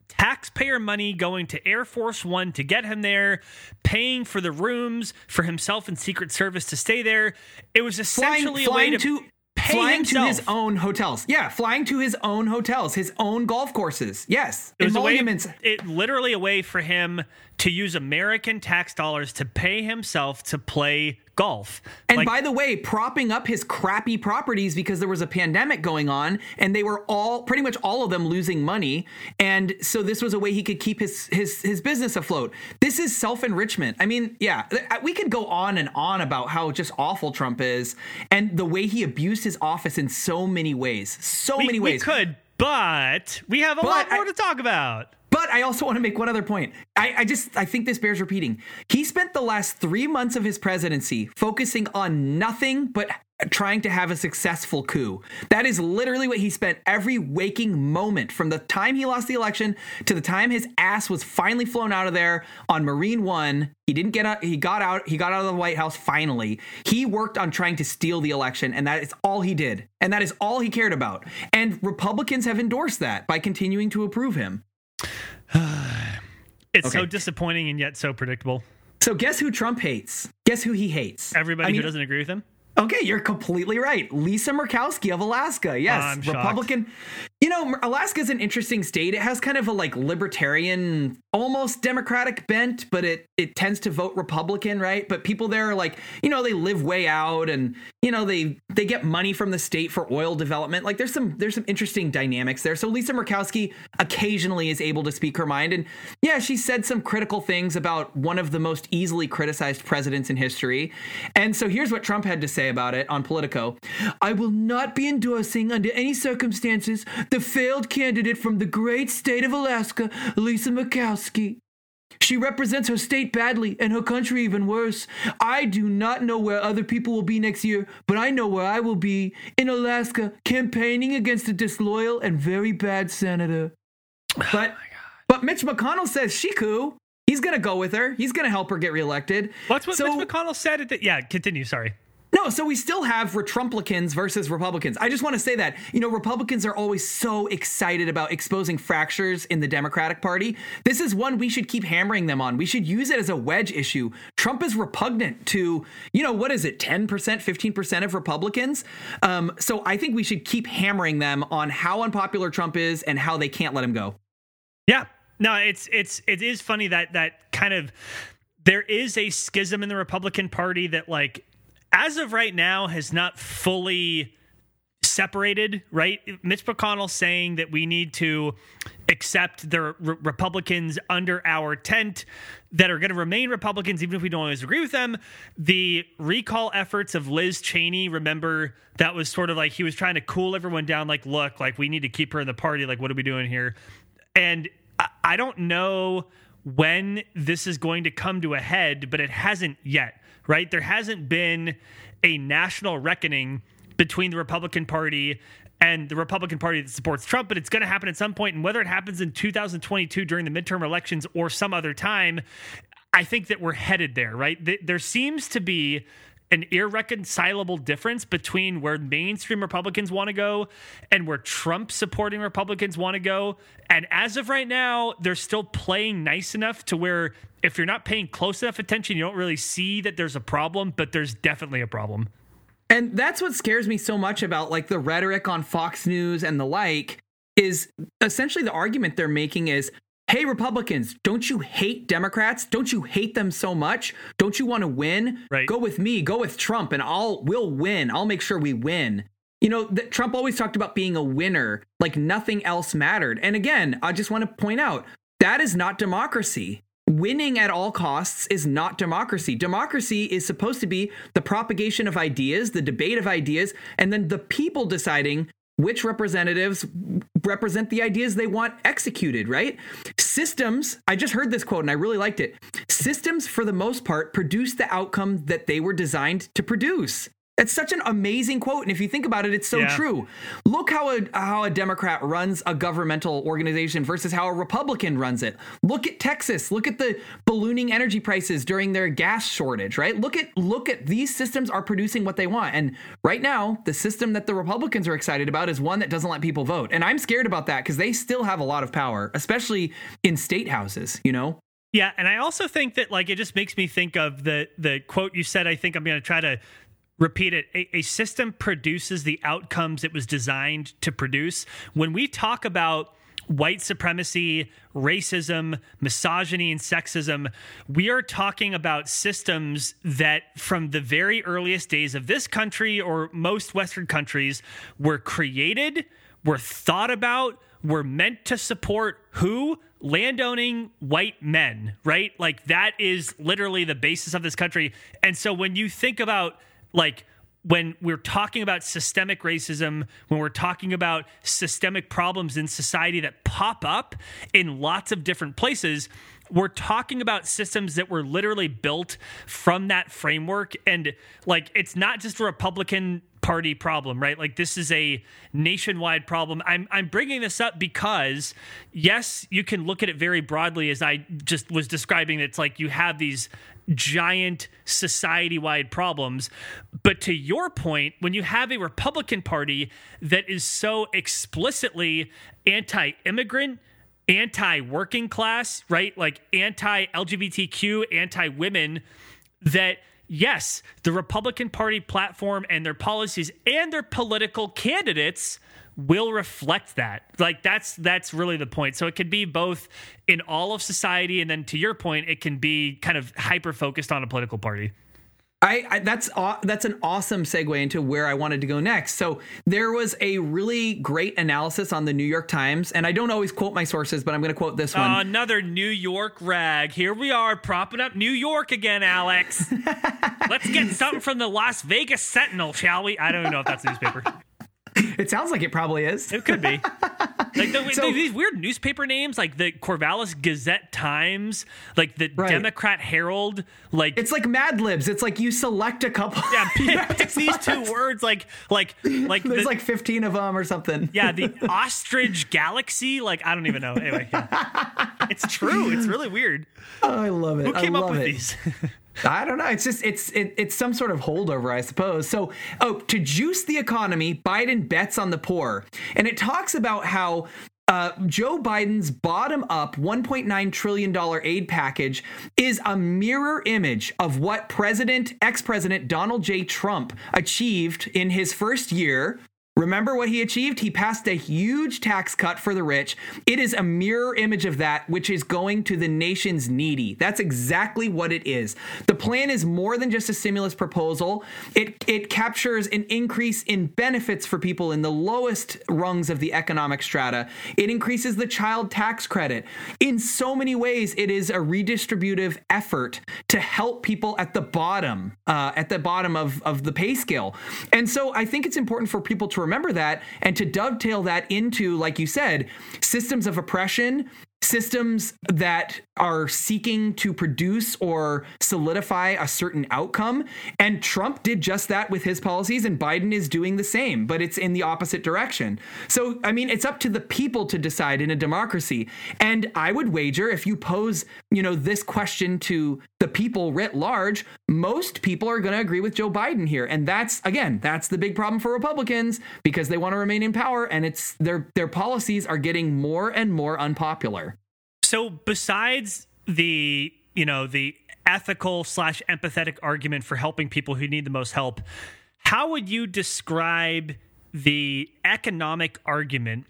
taxpayer money going to Air Force One to get him there, paying for the rooms for himself and Secret Service to stay there. It was essentially flying, flying a way to, to flying himself. to his own hotels. Yeah, flying to his own hotels, his own golf courses. Yes, it was a way, it literally a way for him to use American tax dollars to pay himself to play golf. And like, by the way, propping up his crappy properties because there was a pandemic going on and they were all pretty much all of them losing money. And so this was a way he could keep his his his business afloat. This is self-enrichment. I mean, yeah, uh, we could go on and on about how just awful Trump is and the way he abused his office in so many ways. So we, many ways. We could, but we have a but lot more I, to talk about. But I also want to make one other point. I, I, just I think this bears repeating. He spent the last three months of his presidency focusing on nothing but trying to have a successful coup. That is literally what he spent every waking moment from the time he lost the election to the time his ass was finally flown out of there on Marine One. He didn't get out. He got out. He got out of the White House finally. He worked on trying to steal the election, and that is all he did, and that is all he cared about. And Republicans have endorsed that by continuing to approve him. it's okay. so disappointing and yet so predictable. So guess who Trump hates? Guess who he hates? Everybody I mean, who doesn't agree with him. Okay, you're completely right. Lisa Murkowski of Alaska. Yes, oh, Republican. Shocked. You know, Alaska is an interesting state. It has kind of a like libertarian, almost democratic bent, but it it tends to vote Republican, right? But people there are like, you know, they live way out and you know, they they get money from the state for oil development. Like there's some there's some interesting dynamics there. So Lisa Murkowski occasionally is able to speak her mind and yeah, she said some critical things about one of the most easily criticized presidents in history. And so here's what Trump had to say about it on Politico. I will not be endorsing under any circumstances the failed candidate from the great state of Alaska, Lisa Murkowski. She represents her state badly and her country even worse. I do not know where other people will be next year, but I know where I will be in Alaska campaigning against a disloyal and very bad senator. Oh but oh but Mitch McConnell says she Shiku. He's gonna go with her. He's gonna help her get reelected. That's what so, Mitch McConnell said? At the, yeah, continue. Sorry. No, so we still have Retrumplicans versus Republicans. I just want to say that, you know, Republicans are always so excited about exposing fractures in the Democratic Party. This is one we should keep hammering them on. We should use it as a wedge issue. Trump is repugnant to, you know, what is it, 10%, 15% of Republicans? Um, so I think we should keep hammering them on how unpopular Trump is and how they can't let him go. Yeah. No, it's it's it is funny that that kind of there is a schism in the Republican Party that like as of right now has not fully separated, right? Mitch McConnell saying that we need to accept the re- Republicans under our tent that are going to remain Republicans, even if we don't always agree with them. The recall efforts of Liz Cheney, remember that was sort of like he was trying to cool everyone down, like, look, like we need to keep her in the party. Like, what are we doing here? And I, I don't know when this is going to come to a head, but it hasn't yet, right? There hasn't been a national reckoning between the Republican Party and the Republican Party that supports Trump, but it's going to happen at some point. And whether it happens in 2022 during the midterm elections or some other time, I think that we're headed there, right? There seems to be an irreconcilable difference between where mainstream Republicans want to go and where Trump supporting Republicans want to go. And as of right now, they're still playing nice enough to where if you're not paying close enough attention, you don't really see that there's a problem, but there's definitely a problem. And that's what scares me so much about like the rhetoric on Fox News and the like is essentially the argument they're making is Hey, Republicans, don't you hate Democrats? Don't you hate them so much? Don't you want to win? Right. Go with me, go with Trump, and I'll we'll win. I'll make sure we win. You know, Trump always talked about being a winner, like nothing else mattered. And again, I just want to point out that is not democracy winning at all costs is not democracy. Democracy is supposed to be the propagation of ideas, the debate of ideas, and then the people deciding which representatives represent the ideas they want executed, right? Systems, I just heard this quote and I really liked it. Systems, for the most part, produce the outcome that they were designed to produce. It's such an amazing quote, and if you think about it, it's so yeah. true. Look how a how a Democrat runs a governmental organization versus how a Republican runs it. Look at Texas. Look at the ballooning energy prices during their gas shortage. Right. Look at look at these systems are producing what they want, and right now the system that the Republicans are excited about is one that doesn't let people vote, and I'm scared about that because they still have a lot of power, especially in state houses. You know. Yeah, and I also think that like it just makes me think of the the quote you said. I think I'm going to try to repeat it a, a, system produces the outcomes it was designed to produce. When we talk about white supremacy racism misogyny and sexism we are talking about systems that from the very earliest days of this country or most western countries were created were thought about were meant to support who? Landowning white men right? Like that is literally the basis of this country. And so when you think about like when we're talking about systemic racism, when we're talking about systemic problems in society that pop up in lots of different places, we're talking about systems that were literally built from that framework. And like, it's not just a Republican party problem, right? Like this is a nationwide problem. I'm I'm bringing this up because yes, you can look at it very broadly as I just was describing it's like you have these giant society wide problems. But to your point, when you have a Republican Party that is so explicitly anti immigrant, anti working class, right? Like anti LGBTQ, anti women, that yes, the Republican Party platform and their policies and their political candidates will reflect that. Like that's that's really the point. So it could be both in all of society and then to your point it can be kind of hyper focused on a political party. I, I, that's that's an awesome segue into where I wanted to go next. So there was a really great analysis on the New York Times, and I don't always quote my sources, but I'm going to quote this one. Uh, another New York rag. Here we are propping up New York again, Alex. Let's get something from the Las Vegas Sentinel, shall we? I don't even know if that's a newspaper. It sounds like it probably is. It could be. like the, so, the, these weird newspaper names, like the Corvallis Gazette Times, like the right. Democrat Herald. Like it's like Mad Libs. It's like you select a couple. Yeah, pick, pick these two words. Like like like there's the, like 15 of them or something. Yeah, the Ostrich Galaxy. Like I don't even know. Anyway, yeah. it's true. It's really weird. Oh, I love it. Who came up with it. these? I don't know. It's just it's it, it's some sort of holdover, I suppose. So, oh, to juice the economy, Biden bets on the poor, and it talks about how uh, Joe Biden's bottom up $1.9 trillion aid package is a mirror image of what President, ex President Donald J. Trump achieved in his first year Remember what he achieved? He passed a huge tax cut for the rich. It is a mirror image of that, which is going to the nation's needy. That's exactly what it is. The plan is more than just a stimulus proposal. It it captures an increase in benefits for people in the lowest rungs of the economic strata. It increases the child tax credit. In so many ways, it is a redistributive effort to help people at the bottom, uh, at the bottom of, of the pay scale. And so I think it's important for people to remember that and to dovetail that into, like you said, systems of oppression, systems that are seeking to produce or solidify a certain outcome. And Trump did just that with his policies, and Biden is doing the same, but it's in the opposite direction. So, I mean, it's up to the people to decide in a democracy. And I would wager if you pose, you know, this question to the people writ large, most people are going to agree with Joe Biden here. And that's, again, that's the big problem for Republicans because they want to remain in power and it's their their policies are getting more and more unpopular. So besides the you know the ethical slash empathetic argument for helping people who need the most help, how would you describe the economic argument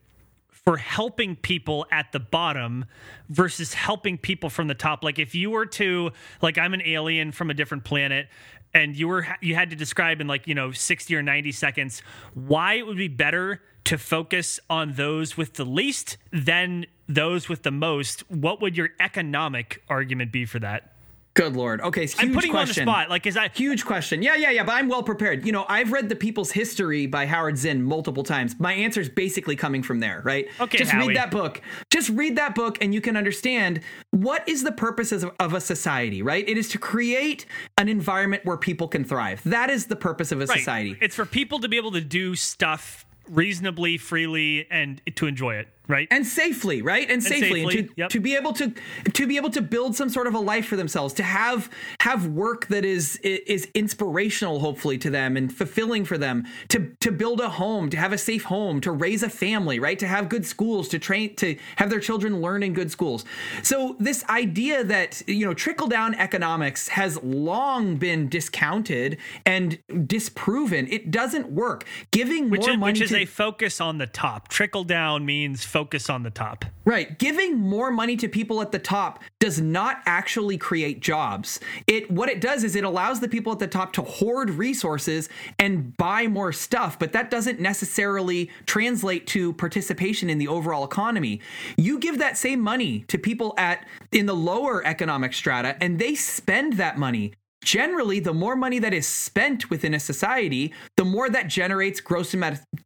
for helping people at the bottom versus helping people from the top? Like if you were to like i'm an alien from a different planet and you were you had to describe in like you know 60 or 90 seconds why it would be better to focus on those with the least than those with the most, what would your economic argument be for that? Good lord. Okay, huge I'm putting question. you on the spot. Like, is that huge question? Yeah, yeah, yeah. But I'm well prepared. You know, I've read The People's History by Howard Zinn multiple times. My answer is basically coming from there, right? Okay, just Howie. read that book. Just read that book, and you can understand what is the purpose of, of a society, right? It is to create an environment where people can thrive. That is the purpose of a right. society. It's for people to be able to do stuff reasonably, freely, and to enjoy it right. And safely right? And, and safely, safely, and to, yep. to be able to to be able to build some sort of a life for themselves to have have work that is is inspirational hopefully to them and fulfilling for them to to build a home to have a safe home to raise a family right? To have good schools to train to have their children learn in good schools. So this idea that you know trickle down economics has long been discounted and disproven. It doesn't work. Giving which more is, money which is to, a focus on the top. Trickle down means focus on the top. Right. Giving more money to people at the top does not actually create jobs. It what it does is it allows the people at the top to hoard resources and buy more stuff, but that doesn't necessarily translate to participation in the overall economy. You give that same money to people at in the lower economic strata and they spend that money generally the more money that is spent within a society the more that generates gross,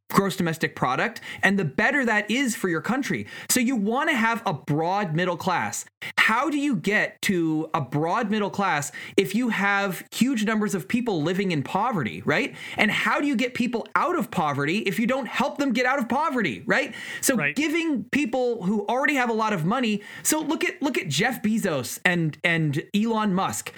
gross domestic product and the better that is for your country. So you want to have a broad middle class. How do you get to a broad middle class if you have huge numbers of people living in poverty right? And how do you get people out of poverty if you don't help them get out of poverty right? So right. giving people who already have a lot of money so look at look at Jeff Bezos and and Elon Musk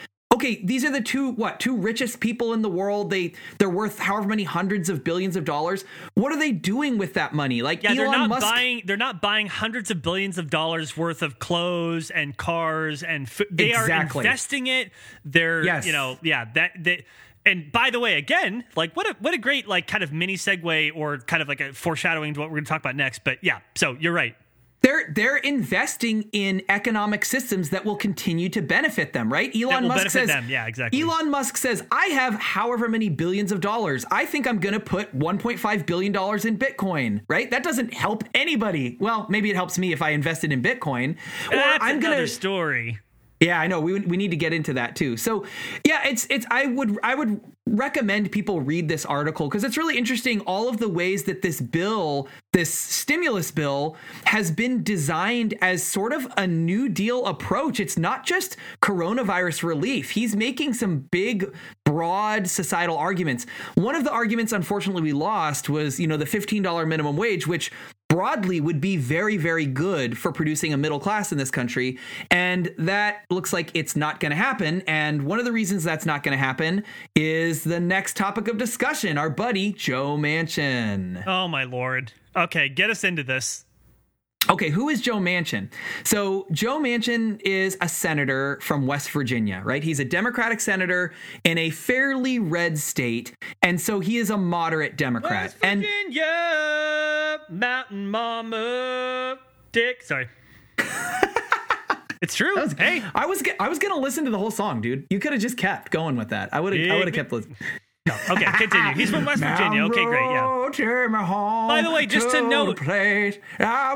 okay these are the two what two richest people in the world they they're worth however many hundreds of billions of dollars what are they doing with that money like yeah Elon they're not Musk, buying they're not buying hundreds of billions of dollars worth of clothes and cars and f- they exactly. are investing it they're yes. you know yeah that they and by the way, again, like what a what a great like kind of mini segue or kind of like a foreshadowing to what we're going to talk about next. But yeah, so you're right. They're they're investing in economic systems that will continue to benefit them, right? Elon Musk says, them. "Yeah, exactly." Elon Musk says, "I have however many billions of dollars. I think I'm going to put 1.5 billion dollars in Bitcoin." Right? That doesn't help anybody. Well, maybe it helps me if I invested in Bitcoin. Or That's I'm another gonna, story. Yeah, I know. We we need to get into that too. So, yeah, it's it's I would I would recommend people read this article because it's really interesting all of the ways that this bill, this stimulus bill has been designed as sort of a new deal approach. It's not just coronavirus relief. He's making some big broad societal arguments. One of the arguments unfortunately we lost was, you know, the $15 minimum wage which broadly would be very, very good for producing a middle class in this country. And that looks like it's not going to happen. And one of the reasons that's not going to happen is the next topic of discussion our buddy Joe Manchin. Oh, my lord. Okay, get us into this. Okay, who is Joe Manchin? So, Joe Manchin is a senator from West Virginia, right? He's a Democratic senator in a fairly red state, and so he is a moderate Democrat. West Virginia, and Mountain Mama, Dick. Sorry. It's true. Was, hey, I was I was gonna listen to the whole song, dude. You could have just kept going with that. I would have I would have kept listening. No. Okay, continue. He's from West Virginia. Okay, great. Yeah. By the way, just to, note, place I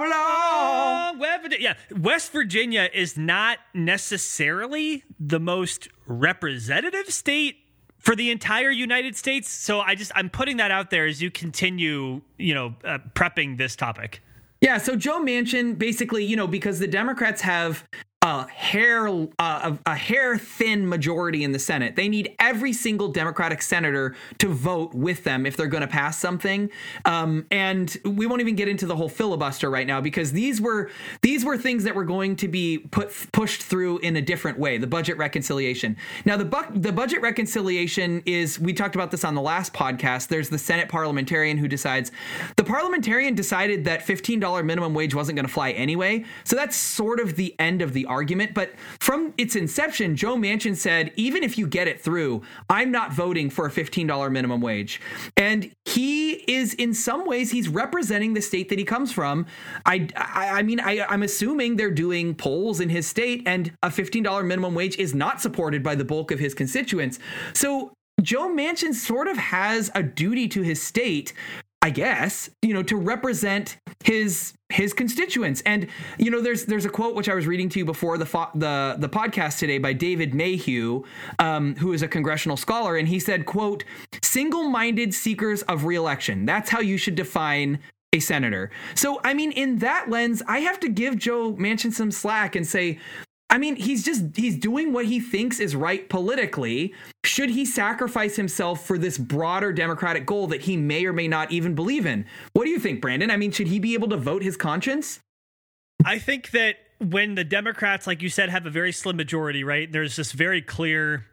belong. yeah, West Virginia is not necessarily the most representative state for the entire United States. So I just I'm putting that out there as you continue, you know, uh, prepping this topic. Yeah, so Joe Manchin basically, you know, because the Democrats have a hair uh, a hair thin majority in the Senate. They need every single Democratic senator to vote with them if they're going to pass something. Um, and we won't even get into the whole filibuster right now because these were these were things that were going to be put pushed through in a different way. The budget reconciliation. Now the bu- the budget reconciliation is we talked about this on the last podcast. There's the Senate parliamentarian who decides. The parliamentarian decided that $15 minimum wage wasn't going to fly anyway. So that's sort of the end of the argument. But from its inception, Joe Manchin said, even if you get it through, I'm not voting for a $15 minimum wage. And he is, in some ways, he's representing the state that he comes from. I, I, I mean, I, I'm assuming they're doing polls in his state, and a $15 minimum wage is not supported by the bulk of his constituents. So Joe Manchin sort of has a duty to his state I guess, you know, to represent his his constituents. And you know, there's there's a quote which I was reading to you before the fo- the the podcast today by David Mayhew, um, who is a congressional scholar, and he said, "quote Single-minded seekers of reelection. That's how you should define." A senator. So, I mean, in that lens, I have to give Joe Manchin some slack and say, I mean, he's just he's doing what he thinks is right politically. Should he sacrifice himself for this broader democratic goal that he may or may not even believe in? What do you think, Brandon? I mean, should he be able to vote his conscience? I think that when the Democrats, like you said, have a very slim majority, right? There's this very clear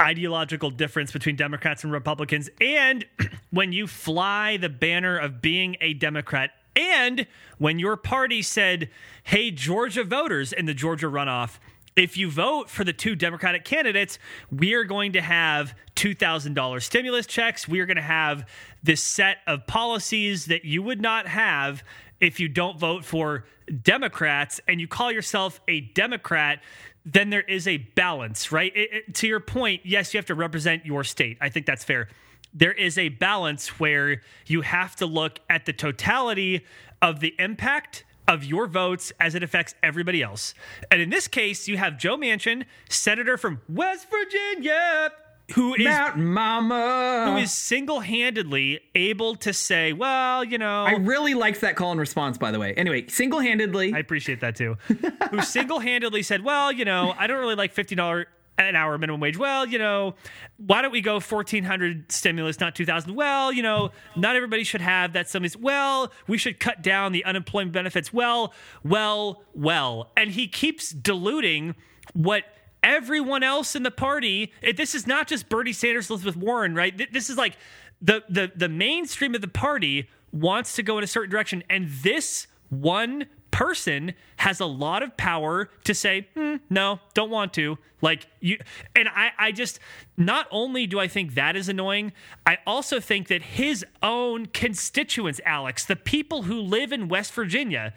ideological difference between Democrats and Republicans. And when you fly the banner of being a Democrat and when your party said, hey, Georgia voters in the Georgia runoff, if you vote for the two Democratic candidates, we are going to have $2,000 stimulus checks. We are going to have this set of policies that you would not have if you don't vote for Democrats and you call yourself a Democrat. Then there is a balance, right? It, it, to your point, yes, you have to represent your state. I think that's fair there is a balance where you have to look at the totality of the impact of your votes as it affects everybody else. And in this case, you have Joe Manchin, senator from West Virginia, who is Mountain Mama, who is single-handedly able to say, "Well, you know." I really liked that call and response, by the way. Anyway, single-handedly, I appreciate that too. who single-handedly said, "Well, you know, I don't really like fifty dollar an hour minimum wage. Well, you know, why don't we go 1400 stimulus, not 2000? Well, you know, not everybody should have that stimulus. Well, we should cut down the unemployment benefits. Well, well, well. And he keeps diluting what everyone else in the party, this is not just Bernie Sanders, Elizabeth Warren, right? This is like the the the mainstream of the party wants to go in a certain direction and this one person has a lot of power to say, hmm, no, don't want to. Like you, and I, I just, not only do I think that is annoying, I also think that his own constituents, Alex, the people who live in West Virginia,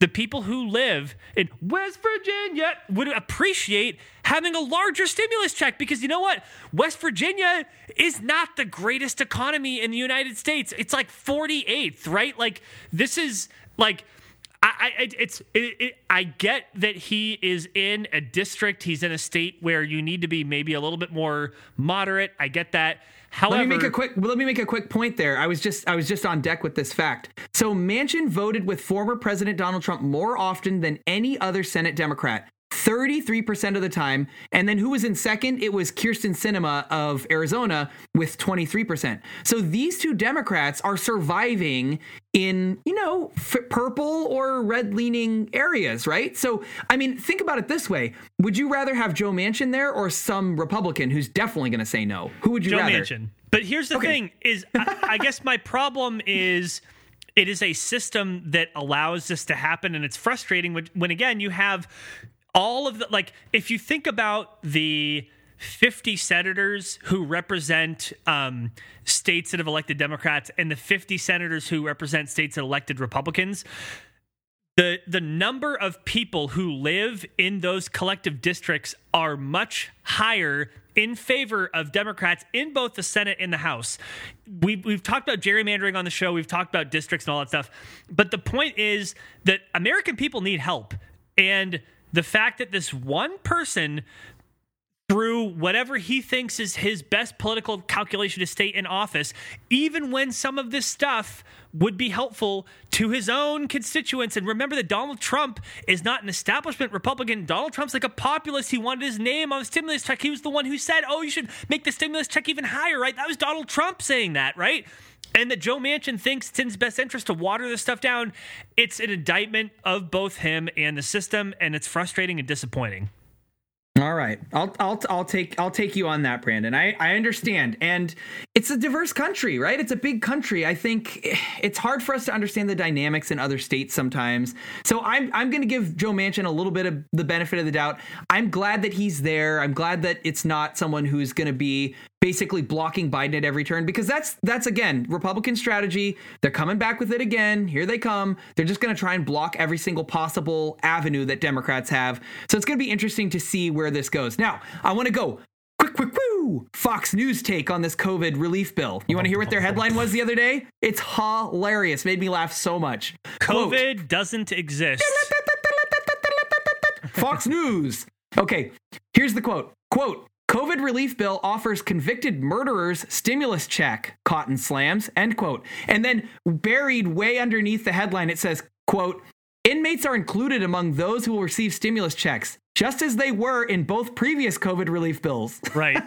the people who live in West Virginia would appreciate having a larger stimulus check because you know what? West Virginia is not the greatest economy in the United States. It's like 48th, right? Like, this is like, I, I it's it, it, I get that he is in a district, he's in a state where you need to be maybe a little bit more moderate. I get that. However, let me make a quick let me make a quick point there. I was just I was just on deck with this fact. So Manchin voted with former President Donald Trump more often than any other Senate Democrat. 33% of the time. And then who was in second? It was Kyrsten Sinema of Arizona with 23%. So these two Democrats are surviving in, you know, f- purple or red leaning areas, right? So, I mean, think about it this way Would you rather have Joe Manchin there or some Republican who's definitely going to say no? Who would you rather? Joe rather? Manchin. But here's the okay. thing is I, I guess my problem is it is a system that allows this to happen, and it's frustrating when, when again you have all of the like. If you think about the 50 senators who represent um, states that have elected Democrats and the 50 senators who represent states that elected Republicans, the the number of people who live in those collective districts are much higher in favor of Democrats in both the Senate and the House. We've, we've talked about gerrymandering on the show, we've talked about districts and all that stuff. But the point is that American people need help. And the fact that this one person through whatever he thinks is his best political calculation to stay in office, even when some of this stuff would be helpful to his own constituents. And remember that Donald Trump is not an establishment Republican. Donald Trump's like a populist. He wanted his name on the stimulus check. He was the one who said, oh, you should make the stimulus check even higher, right? That was Donald Trump saying that, right? and that Joe Manchin thinks it's in his best interest to water this stuff down, it's an indictment of both him and the system, and it's frustrating and disappointing. All right, I'll I'll I'll take I'll take you on that, Brandon. I I understand, and it's a diverse country, right? It's a big country. I think it's hard for us to understand the dynamics in other states sometimes. So I'm I'm going to give Joe Manchin a little bit of the benefit of the doubt. I'm glad that he's there. I'm glad that it's not someone who's going to be basically blocking Biden at every turn because that's that's again Republican strategy. They're coming back with it again. Here they come. They're just going to try and block every single possible avenue that Democrats have. So it's going to be interesting to see where this goes. Now, I want to go quick quick woo Fox News take on this COVID relief bill. You want to hear what their headline was the other day? It's hilarious. Made me laugh so much. COVID Quote, doesn't exist. Fox News. Okay, here's the quote. Quote, COVID relief bill offers convicted murderers stimulus check, Cotton slams, end quote. And then buried way underneath the headline, it says, quote, inmates are included among those who will receive stimulus checks, just as they were in both previous COVID relief bills. Right.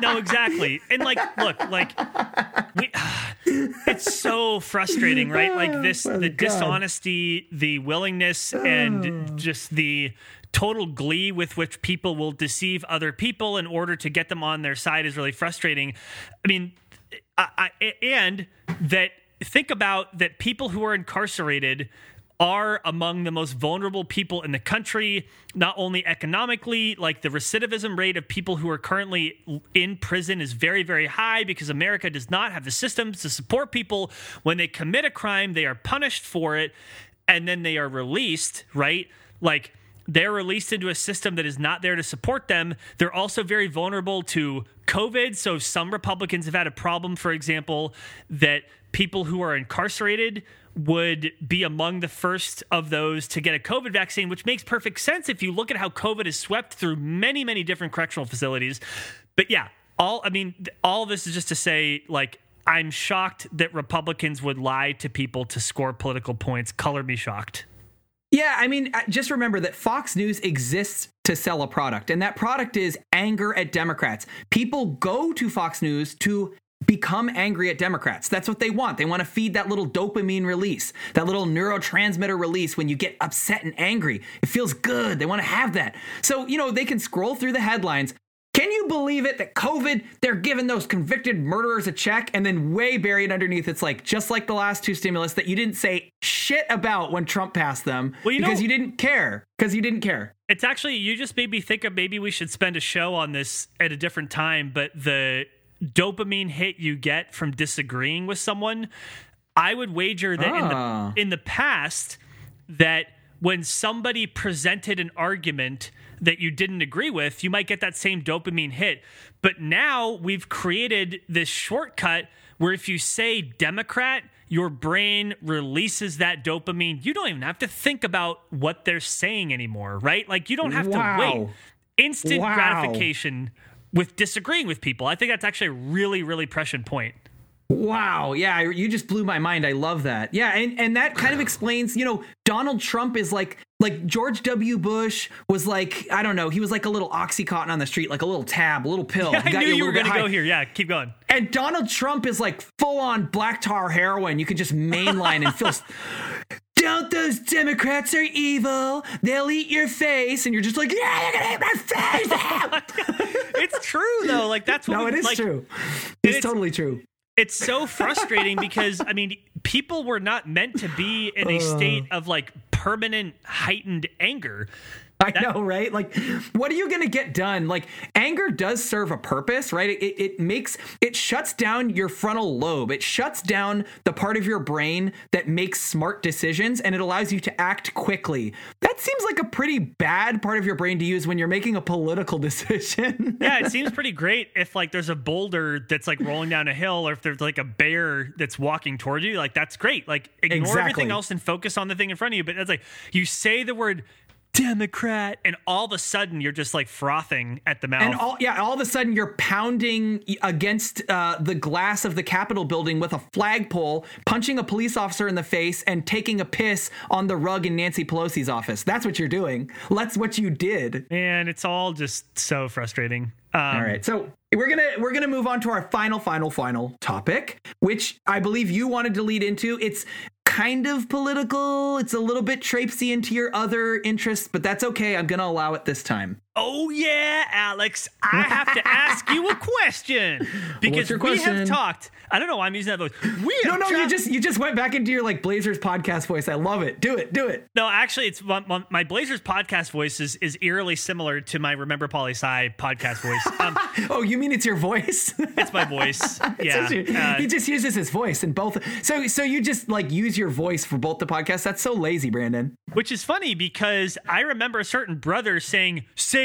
No, exactly. And like, look, like, we, it's so frustrating, right? Like this, oh, the God. dishonesty, the willingness, and oh. just the total glee with which people will deceive other people in order to get them on their side is really frustrating. I mean, I, I, and that think about that people who are incarcerated are among the most vulnerable people in the country, not only economically, like the recidivism rate of people who are currently in prison is very, very high because America does not have the systems to support people. When they commit a crime, they are punished for it and then they are released, right? Like, they're released into a system that is not there to support them. They're also very vulnerable to COVID. So, some Republicans have had a problem, for example, that people who are incarcerated would be among the first of those to get a COVID vaccine, which makes perfect sense if you look at how COVID has swept through many, many different correctional facilities. But yeah, all, I mean, all of this is just to say, like, I'm shocked that Republicans would lie to people to score political points. Color me shocked. Yeah, I mean, uh, just remember that Fox News exists to sell a product, and that product is anger at Democrats. People go to Fox News to become angry at Democrats. That's what they want. They want to feed that little dopamine release, that little neurotransmitter release when you get upset and angry. It feels good. They want to have that. So, you know, they can scroll through the headlines, can you believe it that COVID, they're giving those convicted murderers a check and then way buried underneath, it's like just like the last two stimulus that you didn't say shit about when Trump passed them well, you because know, you didn't care. Because you didn't care. It's actually, you just made me think of maybe we should spend a show on this at a different time, but the dopamine hit you get from disagreeing with someone, I would wager that ah. in the ah. in the past that when somebody presented an argument that you didn't agree with, you might get that same dopamine hit. But now we've created this shortcut where if you say Democrat, your brain releases that dopamine. You don't even have to think about what they're saying anymore, right? Like you don't have wow. to wait. Instant wow. gratification with disagreeing with people. I think that's actually a really, really prescient point. Wow. Yeah, you just blew my mind. I love that. Yeah, and and that kind of explains, you know, Donald Trump is like like George W. Bush was like, I don't know, he was like a little oxycontin on the street, like a little tab, a little pill. Yeah, I knew you, you were going to go here. Yeah, keep going. And Donald Trump is like full on black tar heroin. You could just mainline and feel don't those Democrats are evil. They'll eat your face. And you're just like, yeah, they're gonna eat my face. Oh it's true though. Like that's what No, we, it is like, true. It's, it's, totally true. it's so frustrating because I mean, people were not meant to be in a state of like permanent heightened anger. I know, right? Like, what are you going to get done? Like, anger does serve a purpose, right? It, it makes, it shuts down your frontal lobe. It shuts down the part of your brain that makes smart decisions and it allows you to act quickly. That seems like a pretty bad part of your brain to use when you're making a political decision. yeah, it seems pretty great if like there's a boulder that's like rolling down a hill or if there's like a bear that's walking towards you. Like, that's great. Like, ignore Exactly. everything else and focus on the thing in front of you. But it's like, you say the word Democrat, and all of a sudden you're just like frothing at the mouth. And all yeah, all of a sudden you're pounding against uh, the glass of the Capitol building with a flagpole, punching a police officer in the face, and taking a piss on the rug in Nancy Pelosi's office. That's what you're doing. That's what you did. and it's all just so frustrating. Um, All right, so we're gonna we're gonna move on to our final, final, final topic, which I believe you wanted to lead into. It's kind of political. It's a little bit traipsy into your other interests, but that's okay. I'm gonna allow it this time. Oh yeah, Alex, I have to ask you a question because we have talked. I don't know why I'm using that voice. We No, no, you just you just went back into your like Blazers podcast voice. I love it. Do it, do it. no. Actually, it's my, my, Blazers podcast voice is, is eerily similar to my Remember Poli Sci podcast voice. Um, Oh, you mean it's your voice? it's my voice. Yeah, your- uh, he just uses his voice in both. So, so you just like use your voice for both the podcasts. That's so lazy, Brandon. which is funny because I remember a certain brother saying, "Say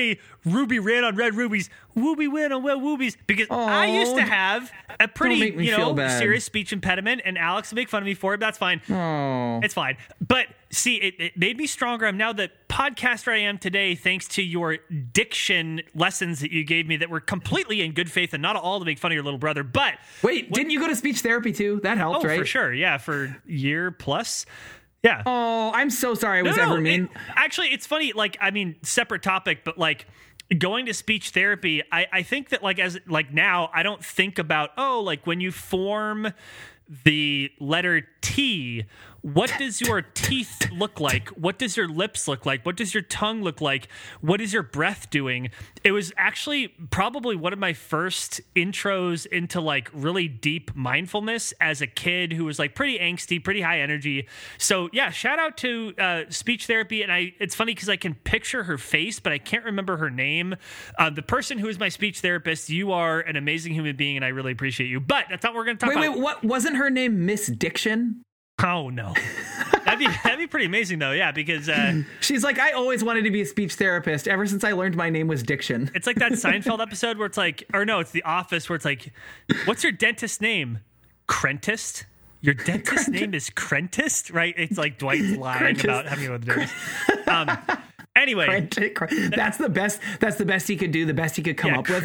Ruby ran on red rubies, Wooby ran on red rubies," because I used to have a pretty, you know, serious speech impediment, and Alex would make fun of me for it. But that's fine. Oh, It's fine. But see, it, it made me stronger. I'm now the podcaster I am today, thanks to your diction lessons that you gave me that were completely in good faith and not all to make fun of your little brother. But wait, didn't you go to speech therapy too? That helped, oh, right? for sure, yeah, for year plus, yeah. Oh, I'm so sorry I was No, ever mean. it- actually, it's funny. Like, I mean, separate topic, but like going to speech therapy, I, I think that like as like now, I don't think about oh, like when you form the letter T, what does your teeth look like? What does your lips look like? What does your tongue look like? What is your breath doing? It was actually probably one of my first intros into like really deep mindfulness as a kid who was like pretty angsty, pretty high energy. So yeah, shout out to uh, speech therapy. And I, it's funny because I can picture her face, but I can't remember her name. Uh, the person who is my speech therapist, you are an amazing human being, and I really appreciate you. But that's not what we're going to talk Wait, about. wait, what wasn't her name Miss Diction? Oh no, that'd be that'd be pretty amazing though. Yeah, because uh, She's like, I always wanted to be a speech therapist ever since I learned my name was Diction. it's like that Seinfeld episode where it's like, or no, it's The Office where it's like, what's your dentist name? Crentist. Your dentist name is Crentist, right? It's like Dwight's lying Crentist. about having a dentist. Um, anyway, That's the best. That's the best he could do. The best he could come Yeah, up with.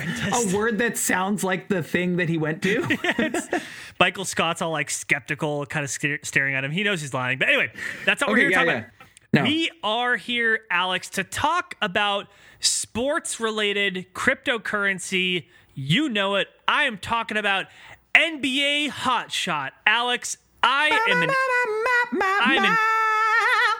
A word that sounds like the thing that he went to. Michael Scott's all like skeptical, kind of sta- staring at him. He knows he's lying. But anyway, that's what we're Okay, here to yeah, talk yeah. about. No. We are here, Alex, to talk about sports related cryptocurrency. You know it. I am talking about NBA Top Shot. Alex, I am an I'm an-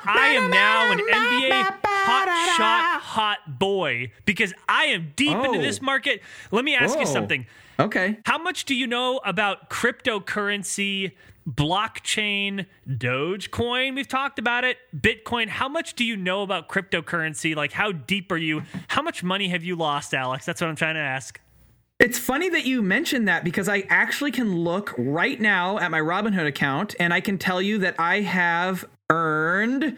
I am now an NBA Top Shot hot boy because I am deep into Oh. this market. Let me ask you something. Okay. How much do you know about cryptocurrency, blockchain, Dogecoin? We've talked about it. Bitcoin. How much do you know about cryptocurrency? Like, how deep are you? How much money have you lost, Alex? That's what I'm trying to ask. It's funny that you mentioned that because I actually can look right now at my Robinhood account and I can tell you that I have earned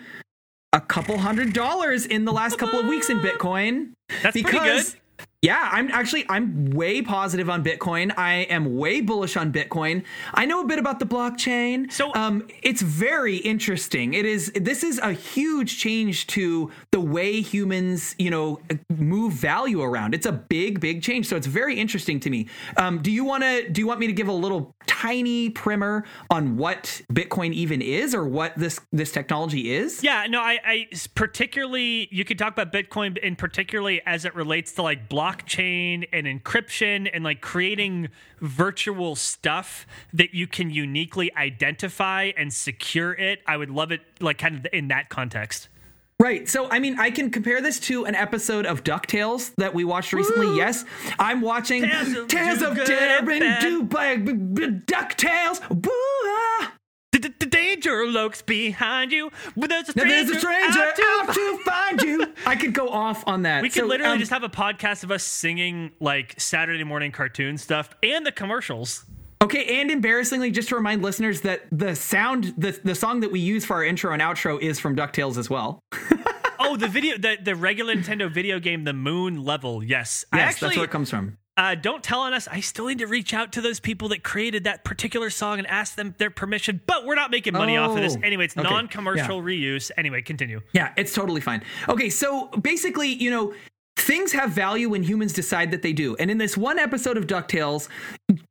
a couple hundred dollars in the last couple of weeks in Bitcoin. That's pretty good. Yeah, I'm actually I'm way positive on Bitcoin. I am way bullish on Bitcoin. I know a bit about the blockchain. So- um it's very interesting. It is this is a huge change to the way humans, you know, move value around. It's a big big change. So it's very interesting to me. Um do you want to do you want me to give a little tiny primer on what Bitcoin even is or what this this technology is? Yeah, no, I, I particularly you could talk about Bitcoin in particularly as it relates to like blockchain and encryption and like creating virtual stuff that you can uniquely identify and secure it. I would love it like kind of in that context. Right. So, I mean, I can compare this to an episode of DuckTales that we watched recently. Woo! Yes. I'm watching Tales of Tales of Do Good Dare and and Do by DuckTales. Boo! ah. The, danger lurks behind you. There's a stranger, there's a stranger out to out to find you. I could go off on that. We could So, literally um, just have a podcast of us singing like Saturday morning cartoon stuff and the commercials. Okay, and embarrassingly, just to remind listeners that the sound, the, the song that we use for our intro and outro is from DuckTales as well. Oh, the video, the, the regular Nintendo video game, the Moon Level. Yes, Yes, actually that's where it comes from. uh, don't tell on us. I still need to reach out to those people that created that particular song and ask them their permission. But we're not making money off of this Oh, anyway. It's okay, non-commercial reuse. Anyway, continue. Yeah, it's totally fine. Okay, so basically, you know, things have value when humans decide that they do. And in this one episode of DuckTales,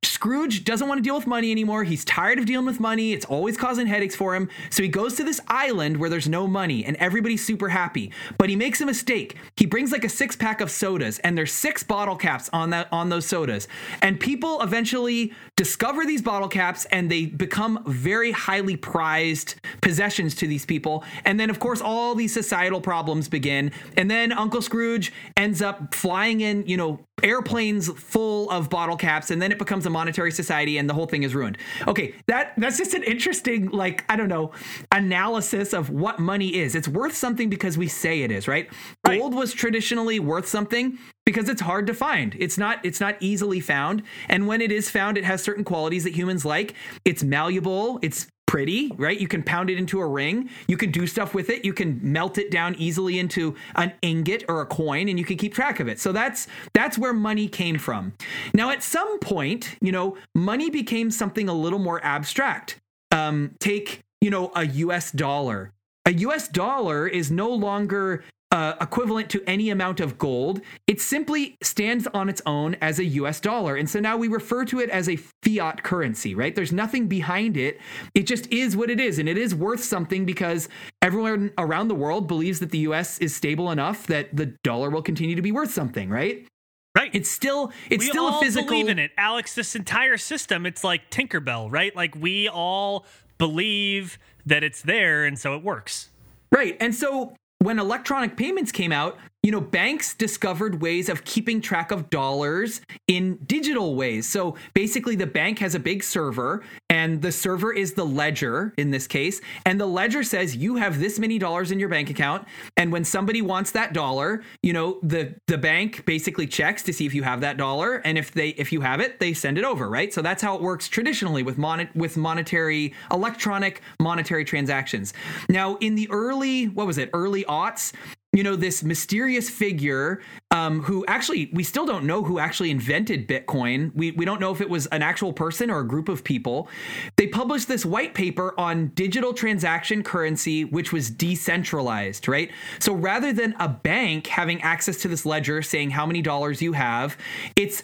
Scrooge doesn't want to deal with money anymore. He's tired of dealing with money. It's always causing headaches for him. So he goes to this island where there's no money and everybody's super happy. But he makes a mistake. He brings like a six pack of sodas and there's six bottle caps on that on those sodas. And people eventually discover these bottle caps and they become very highly prized possessions to these people. And then of course all these societal problems begin. And then Uncle Scrooge ends up flying in, you know, airplanes full of bottle caps and then it becomes a monetary society and the whole thing is ruined. Okay, that that's just an interesting like I don't know, analysis of what money is. It's worth something because we say it is, right? Right. Gold was traditionally worth something because it's hard to find. It's not it's not easily found and when it is found it has certain qualities that humans like. It's malleable, it's pretty, right? You can pound it into a ring. You can do stuff with it. You can melt it down easily into an ingot or a coin and you can keep track of it. So that's that's where money came from. Now at some point, you know, money became something a little more abstract. Um take, you know, a US dollar. A US dollar is no longer uh, equivalent to any amount of gold. It simply stands on its own as a US dollar. And so now we refer to it as a fiat currency, right? There's nothing behind it. It just is what it is. And it is worth something because everyone around the world believes that the US is stable enough that the dollar will continue to be worth something, right? Right. It's still it's we still all a physical believe in it, Alex. This entire system, it's like Tinkerbell, right? Like we all believe that it's there, and so it works. Right. And so when electronic payments came out, you know, banks discovered ways of keeping track of dollars in digital ways. So basically, the bank has a big server, and the server is the ledger in this case. And the ledger says you have this many dollars in your bank account. And when somebody wants that dollar, you know, the the bank basically checks to see if you have that dollar, and if they if you have it, they send it over, right? So that's how it works traditionally with mon- with monetary electronic monetary transactions. Now, in the early what was it, early aughts, you know this mysterious figure um, who actually we still don't know who actually invented bitcoin. We, we don't know if it was an actual person or a group of people. They published this white paper on digital transaction currency which was decentralized right? So rather than a bank having access to this ledger saying how many dollars you have it's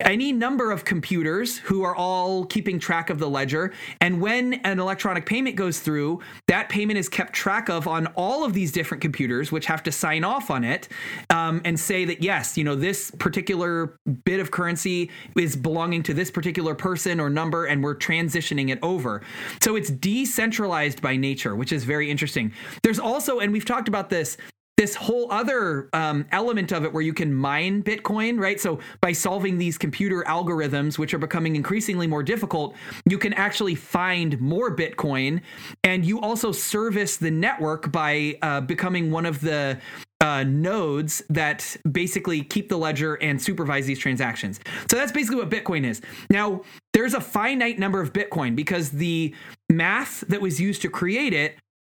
any number of computers who are all keeping track of the ledger. And when an electronic payment goes through, that payment is kept track of on all of these different computers, which have to sign off on it um, and say that, yes, you know, this particular bit of currency is belonging to this particular person or number, and we're transitioning it over. So it's decentralized by nature, which is very interesting. There's also, and we've talked about this, this whole other um, element of it where you can mine Bitcoin, right? So by solving these computer algorithms, which are becoming increasingly more difficult, you can actually find more Bitcoin. And you also service the network by uh, becoming one of the uh, nodes that basically keep the ledger and supervise these transactions. So that's basically what Bitcoin is. Now, there's a finite number of Bitcoin because the math that was used to create it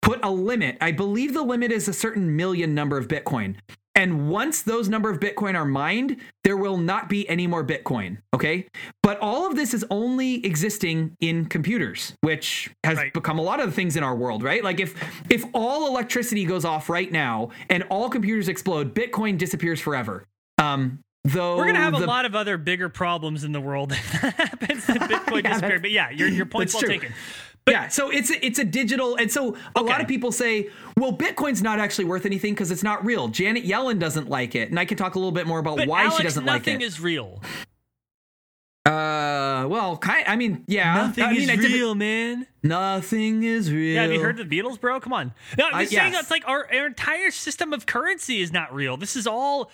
put a limit. I believe the limit is a certain million number of Bitcoin. And once those number of Bitcoin are mined, there will not be any more Bitcoin. Okay. But all of this is only existing in computers, which has Right. become a lot of the things in our world, right? Like if if all electricity goes off right now and all computers explode, Bitcoin disappears forever. Um, though We're gonna have the- a lot of other bigger problems in the world if that happens. That Bitcoin Yeah. But yeah, your your point's well true. taken. Yeah, so it's a, it's a digital, and so a lot of people say, well, Bitcoin's not actually worth anything because it's not real. Janet Yellen doesn't like it, and I can talk a little bit more about But why Alex, she doesn't like it. nothing is real. uh, well, kind. I mean, yeah. Nothing I mean, is real, man. Nothing is real. Yeah, have you heard the Beatles, bro? Come on. No, I'm Uh, saying yes. it's like our, our entire system of currency is not real. This is all.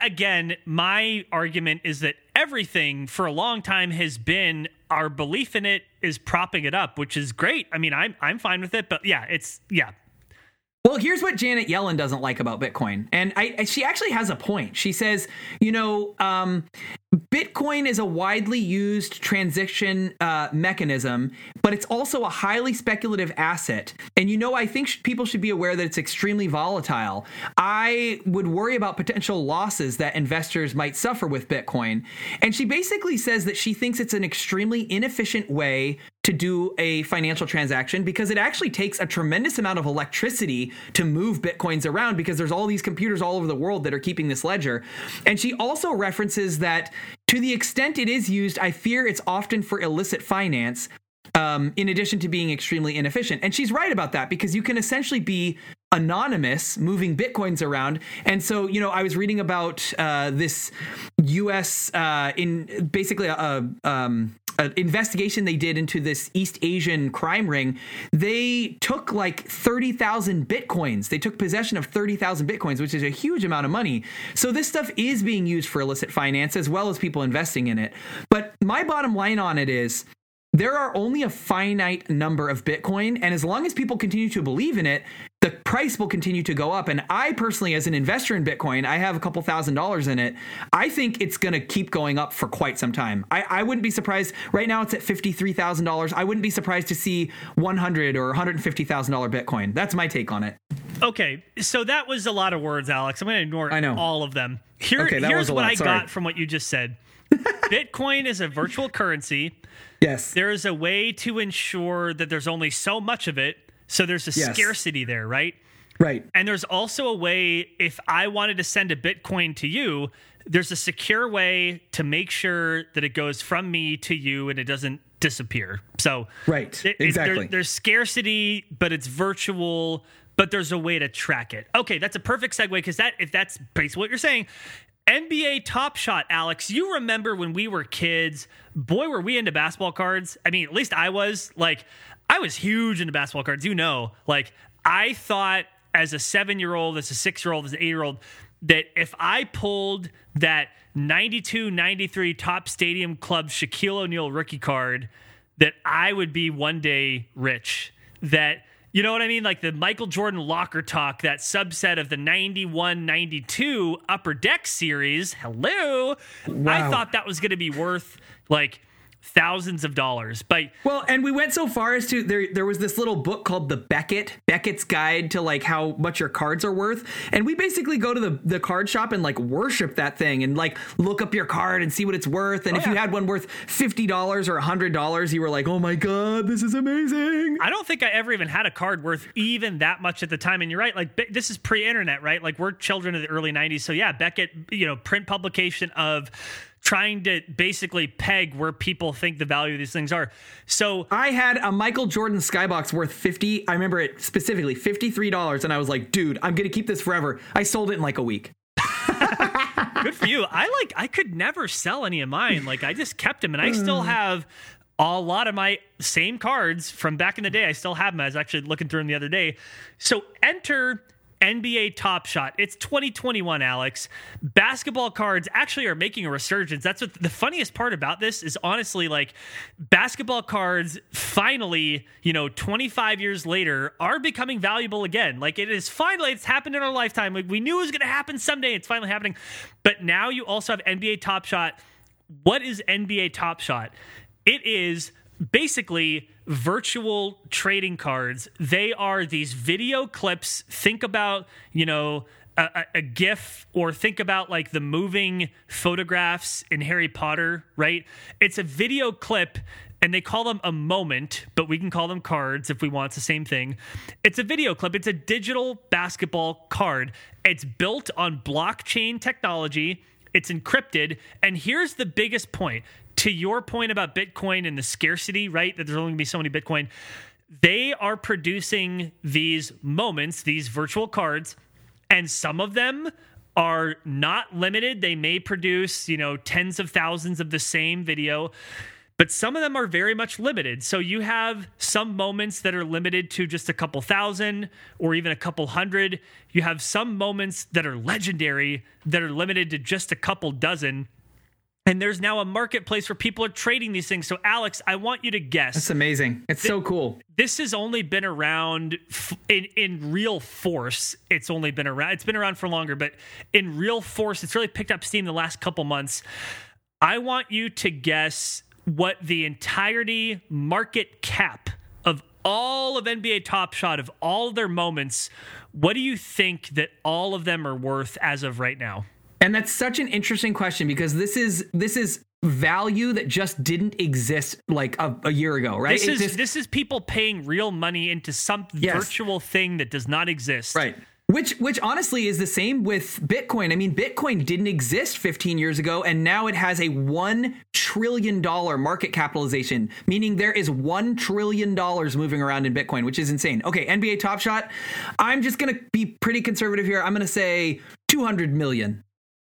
Again, my argument is that everything for a long time has been our belief in it is propping it up, which is great. I mean, I'm I'm fine with it, but yeah, it's yeah. Well, here's what Janet Yellen doesn't like about Bitcoin, and I, she actually has a point. She says, you know, um, Bitcoin is a widely used transaction uh, mechanism, but it's also a highly speculative asset. And you know, I think sh- people should be aware that it's extremely volatile. I would worry about potential losses that investors might suffer with Bitcoin. And she basically says that she thinks it's an extremely inefficient way to do a financial transaction because it actually takes a tremendous amount of electricity to move bitcoins around because there's all these computers all over the world that are keeping this ledger. And she also references that to the extent it is used, I fear it's often for illicit finance. Um, in addition to being extremely inefficient. And she's right about that because you can essentially be anonymous moving bitcoins around. And so, you know, I was reading about uh, this U.S. Uh, in basically a, a um, an investigation they did into this East Asian crime ring, they took like 30,000 bitcoins. They took possession of 30,000 bitcoins, which is a huge amount of money. So this stuff is being used for illicit finance as well as people investing in it. But my bottom line on it is there are only a finite number of Bitcoin. And as long as people continue to believe in it, the price will continue to go up. And I personally, as an investor in Bitcoin, I have a couple thousand dollars in it. I think it's going to keep going up for quite some time. I, I wouldn't be surprised. Right now, it's at $53,000. I wouldn't be surprised to see 100 or $150,000 Bitcoin. That's my take on it. Okay, so that was a lot of words, Alex. I'm going to ignore I know. all of them. Here, Okay, here's what lot. I Sorry. got from what you just said. Bitcoin is a virtual currency. Yes. There is a way to ensure that there's only so much of it, so there's a Yes. scarcity there, right? Right. And there's also a way, if I wanted to send a Bitcoin to you, there's a secure way to make sure that it goes from me to you and it doesn't disappear. So, Right. it- it- there- Exactly. there's scarcity, but it's virtual, but there's a way to track it. Okay, that's a perfect segue because that, if that's basically what you're saying, NBA Top Shot, Alex, you remember when we were kids? Boy, were we into basketball cards. I mean, at least I was. Like, I was huge into basketball cards. You know, like, I thought as a seven year old, as a six year old, as an eight year old, that if I pulled that 92 93 Topps stadium club Shaquille O'Neal rookie card, that I would be one day rich. That, you know what I mean? Like the Michael Jordan locker talk, that subset of the 91 92 Upper Deck series. Hello. I thought that was going to be worth like thousands of dollars. But Well, and we went so far as to there there was this little book called the Beckett Beckett's Guide to like how much your cards are worth, and we basically go to the the card shop and like worship that thing and like look up your card and see what it's worth, and oh, if you had one worth fifty dollars or a hundred dollars, you were like, oh my god, this is amazing. I don't think I ever even had a card worth even that much at the time. And you're right, like this is pre-internet, right? Like we're children of the early '90s, so yeah, Beckett, you know, print publication of trying to basically peg where people think the value of these things are. So I had a Michael Jordan SkyBox worth 50. I remember it specifically $53 and I was like, dude, I'm going to keep this forever. I sold it in like a week. good for you. I like I could never sell any of mine. Like I just kept them, and I still mm. have a lot of my same cards from back in the day. I still have them. I was actually looking through them the other day. So enter. NBA Top Shot. It's 2021, Alex. Basketball cards actually are making a resurgence. That's what the funniest part about this is honestly like basketball cards finally, you know, 25 years later are becoming valuable again. Like it is finally it's happened in our lifetime. Like we knew it was going to happen someday. It's finally happening. But now you also have NBA Top Shot. What is NBA Top Shot? It is basically virtual trading cards. They are these video clips. Think about, you know, a, a, GIF or think about like the moving photographs in Harry Potter, right? It's a video clip and they call them a moment, but we can call them cards if we want. It's the same thing. It's a video clip, it's a digital basketball card. It's built on blockchain technology. It's encrypted. And here's the biggest point to your point about Bitcoin and the scarcity, right? That there's only gonna be so many Bitcoin. They are producing these moments, these virtual cards, and some of them are not limited. They may produce, you know, tens of thousands of the same video. But some of them are very much limited. So you have some moments that are limited to just a couple thousand or even a couple hundred. You have some moments that are legendary that are limited to just a couple dozen. And there's now a marketplace where people are trading these things. So, Alex, I want you to guess. That's amazing. It's so cool. This has only been around f- in, in real force. It's only been around. It's been around for longer, but in real force, it's really picked up steam the last couple months. I want you to guess what the entirety market cap of all of NBA Top Shot of all their moments. What do you think that all of them are worth as of right now? And that's such an interesting question because this is this is value that just didn't exist like a, a year ago, right? This It is just- this is people paying real money into some Yes. virtual thing that does not exist. Right. Which which honestly is the same with Bitcoin. I mean, Bitcoin didn't exist 15 years ago and now it has a 1 trillion dollar market capitalization, meaning there is 1 trillion dollars moving around in Bitcoin, which is insane. Okay, NBA Top Shot. I'm just going to be pretty conservative here. I'm going to say 200 million.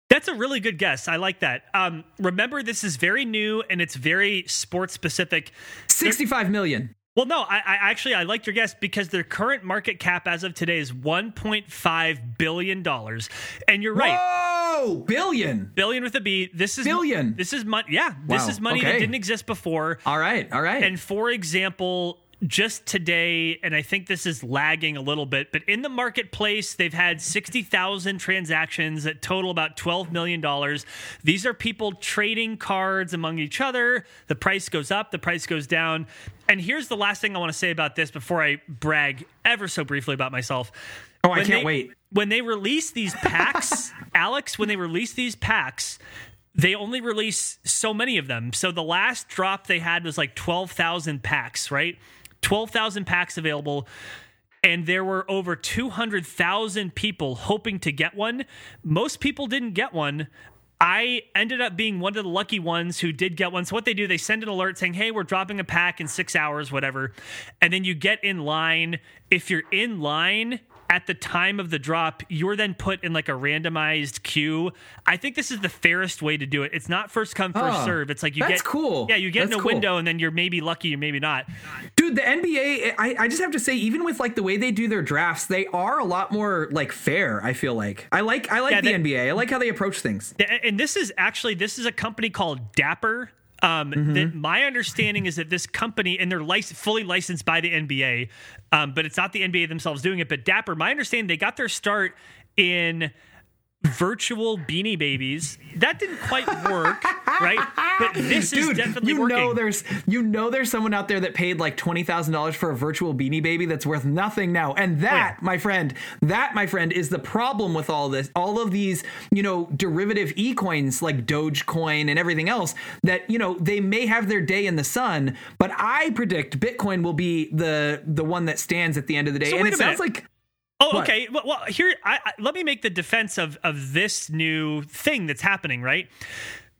That's a really good guess. I like that. Um, remember, this is very new and it's very sports specific. 65 million. Well, no, I, I actually I liked your guess because their current market cap as of today is 1.5 billion dollars, and you're right. Whoa, billion. Billion with a B. This is Billion. This is money. Yeah, this Wow, is money that didn't exist before. All right, all right. And for example, just today, and I think this is lagging a little bit, but in the marketplace, they've had 60,000 transactions that total about $12 million. These are people trading cards among each other. The price goes up, the price goes down. And here's the last thing I want to say about this before I brag ever so briefly about myself. Oh, I When can't they- wait. When they release these packs, Alex, when they release these packs, they only release so many of them. So the last drop they had was like 12,000 packs, right? 12,000 packs available. And there were over 200,000 people hoping to get one. Most people didn't get one. I ended up being one of the lucky ones who did get one. So what they do, they send an alert saying, "Hey, we're dropping a pack in 6 hours, whatever." And then you get in line. If you're in line at the time of the drop, you're then put in like a randomized queue. I think this is the fairest way to do it. It's not first come first Oh, serve. It's like you that's get cool. Yeah, you get in a cool. window and then you're maybe lucky, you're maybe not. Dude, the NBA, I, I just have to say, even with like the way they do their drafts, they are a lot more like fair. I feel like I like I like Yeah, the they- NBA. I like how they approach things. And this is actually this is a company called Dapper. Um, Mm-hmm. that my understanding is that this company and they're lic- fully licensed by the NBA, um, but it's not the NBA themselves doing it. But Dapper, my understanding, they got their start in virtual beanie babies. That didn't quite work, right? But this is Dude, definitely you working. know there's you know there's someone out there that paid like twenty thousand dollars for a virtual beanie baby that's worth nothing now. And that, Oh, yeah. my friend, that my friend is the problem with all this. All of these, you know, derivative e coins like Dogecoin and everything else that you know they may have their day in the sun, but I predict Bitcoin will be the the one that stands at the end of the day. So and wait it a sounds minute. like Oh, okay. Well, well here, I, I, let me make the defense of of this new thing that's happening. Right,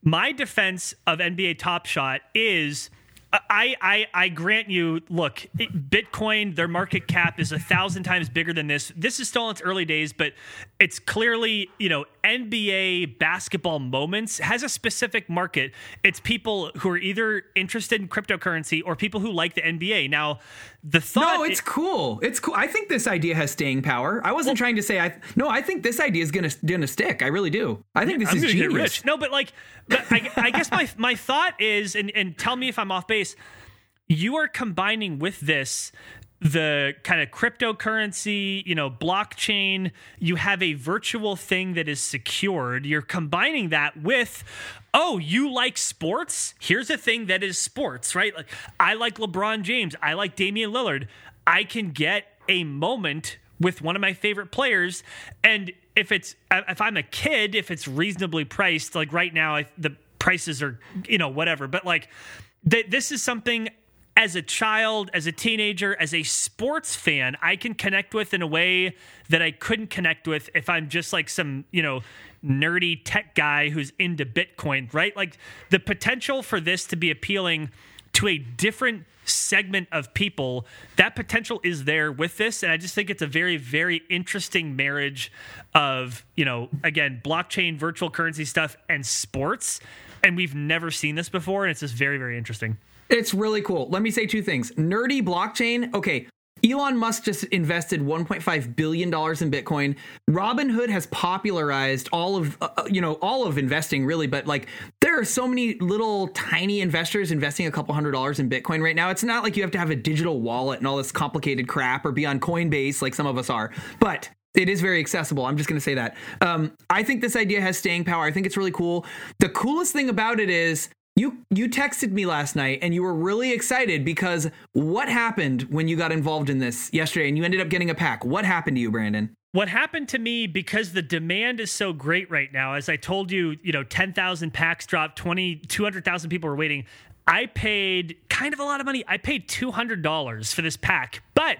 my defense of NBA Top Shot is. I, I I grant you. Look, Bitcoin, their market cap is a thousand times bigger than this. This is still in its early days, but it's clearly you know NBA basketball moments has a specific market. It's people who are either interested in cryptocurrency or people who like the NBA. Now, the thought No, it's cool. It's cool. I think this idea has staying power. I wasn't trying to say I. No, I think this idea is gonna gonna stick. I really do. I think this I'm is gonna genius. get rich. No, but like, but I, I guess my my thought is, and and tell me if I'm off base. You are combining with this the kind of cryptocurrency, you know, blockchain. You have a virtual thing that is secured. You're combining that with. Oh, you like sports? Here's a thing that is sports, right? Like I like LeBron James. I like Damian Lillard. I can get a moment with one of my favorite players and if it's if i'm a kid if it's reasonably priced like right now I, the prices are you know whatever but like th- this is something as a child as a teenager as a sports fan i can connect with in a way that i couldn't connect with if i'm just like some you know nerdy tech guy who's into bitcoin right? Like the potential for this to be appealing to a different segment of people that potential is there with this. And i just think it's a very very interesting marriage of you know again blockchain virtual currency stuff and sports. And we've never seen this before and it's just very very interesting It's really cool. Let me say two things. Nerdy blockchain. Okay. Elon Musk just invested 1.5 billion dollars in Bitcoin. Robinhood has popularized all of uh, uh, you know all of investing really, but like there are so many little tiny investors investing a couple hundred dollars in Bitcoin right now. It's not like you have to have a digital wallet and all this complicated crap or be on Coinbase like some of us are. But it is very accessible. I'm just going to say that. Um, I think this idea has staying power. I think it's really cool. The coolest thing about it is you you texted me last night and you were really excited because what happened when you got involved in this yesterday and you ended up getting a pack? What happened to you, Brandon? What happened to me because the demand is so great right now, as I told you, you know, 10,000 packs dropped, 20, 200,000 people were waiting. I paid kind of a lot of money. I paid $200 for this pack, but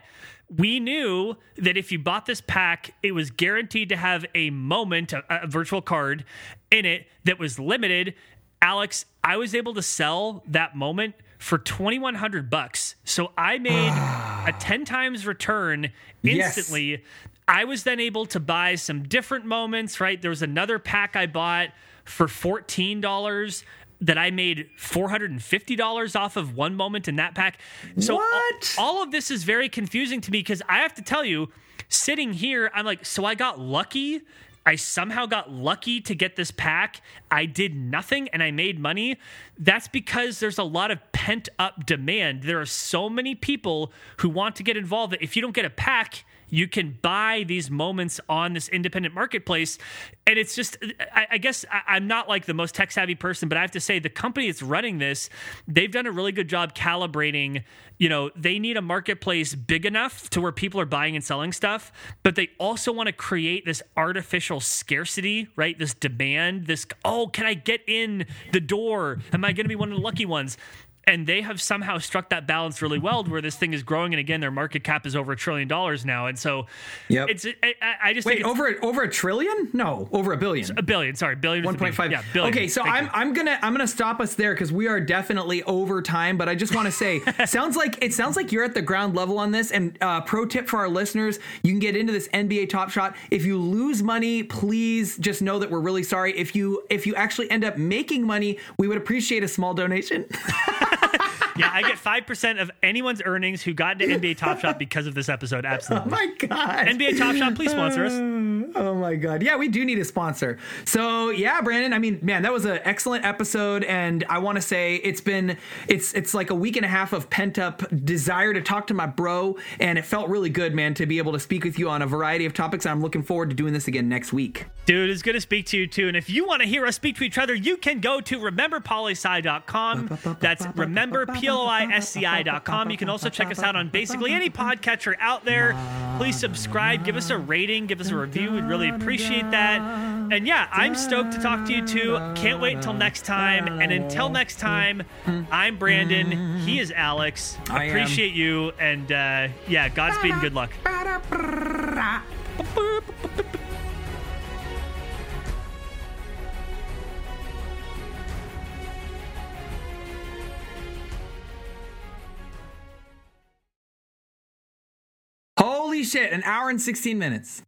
we knew that if you bought this pack, it was guaranteed to have a moment, a, a virtual card in it that was limited Alex, I was able to sell that moment for 2100 bucks. So I made a 10 times return instantly. Yes. I was then able to buy some different moments, right? There was another pack I bought for $14 that I made $450 off of one moment in that pack. So what? All, all of this is very confusing to me because I have to tell you, sitting here, I'm like, so I got lucky I somehow got lucky to get this pack. I did nothing and I made money. That's because there's a lot of pent up demand. There are so many people who want to get involved that if you don't get a pack, you can buy these moments on this independent marketplace. And it's just I, I guess I, am not like the most tech savvy person but i have to say the company that's running this they've done a really good job calibrating you know they need a marketplace big enough to where people are buying and selling stuff but they also want to create this artificial scarcity right? This demand this oh can i get in the door? Am i going to be one of the lucky ones and they have somehow struck that balance really well where this thing is growing and again their market cap is over a trillion dollars now and so yeah, it's I, I just wait over over a trillion? No over a billion. A billion sorry billion 1.5 yeah billion. Okay so I'm, I'm gonna i'm gonna stop us there because we are definitely over time but i just want to say sounds like it sounds like you're at the ground level on this and uh, pro tip for our listeners you can get into this nba top shot. If you lose money please just know that we're really sorry. If you if you actually end up making money we would appreciate a small donation yeah, I get five percent of anyone's earnings who got into NBA Top Shot because of this episode. Absolutely. Oh my god. NBA Top Shot, please sponsor us. Oh my god. Yeah, we do need a sponsor. So yeah, Brandon. I mean, man, that was an excellent episode, and I want to say it's been it's it's like a week and a half of pent up desire to talk to my bro, and it felt really good, man, to be able to speak with you on a variety of topics. I'm looking forward to doing this again next week. Dude, it's good to speak to you too. And if you want to hear us speak to each other, you can go to rememberpolisci.com. That's remember P-O-I-S-C-I.com. You can also check us out on basically any podcatcher out there. Please subscribe, give us a rating, give us a review. We'd really appreciate that. And yeah, I'm stoked to talk to you too. Can't wait until next time. And until next time, I'm Brandon. He is Alex. I appreciate you. And uh, yeah, Godspeed and good luck. Holy shit, an hour and 16 minutes.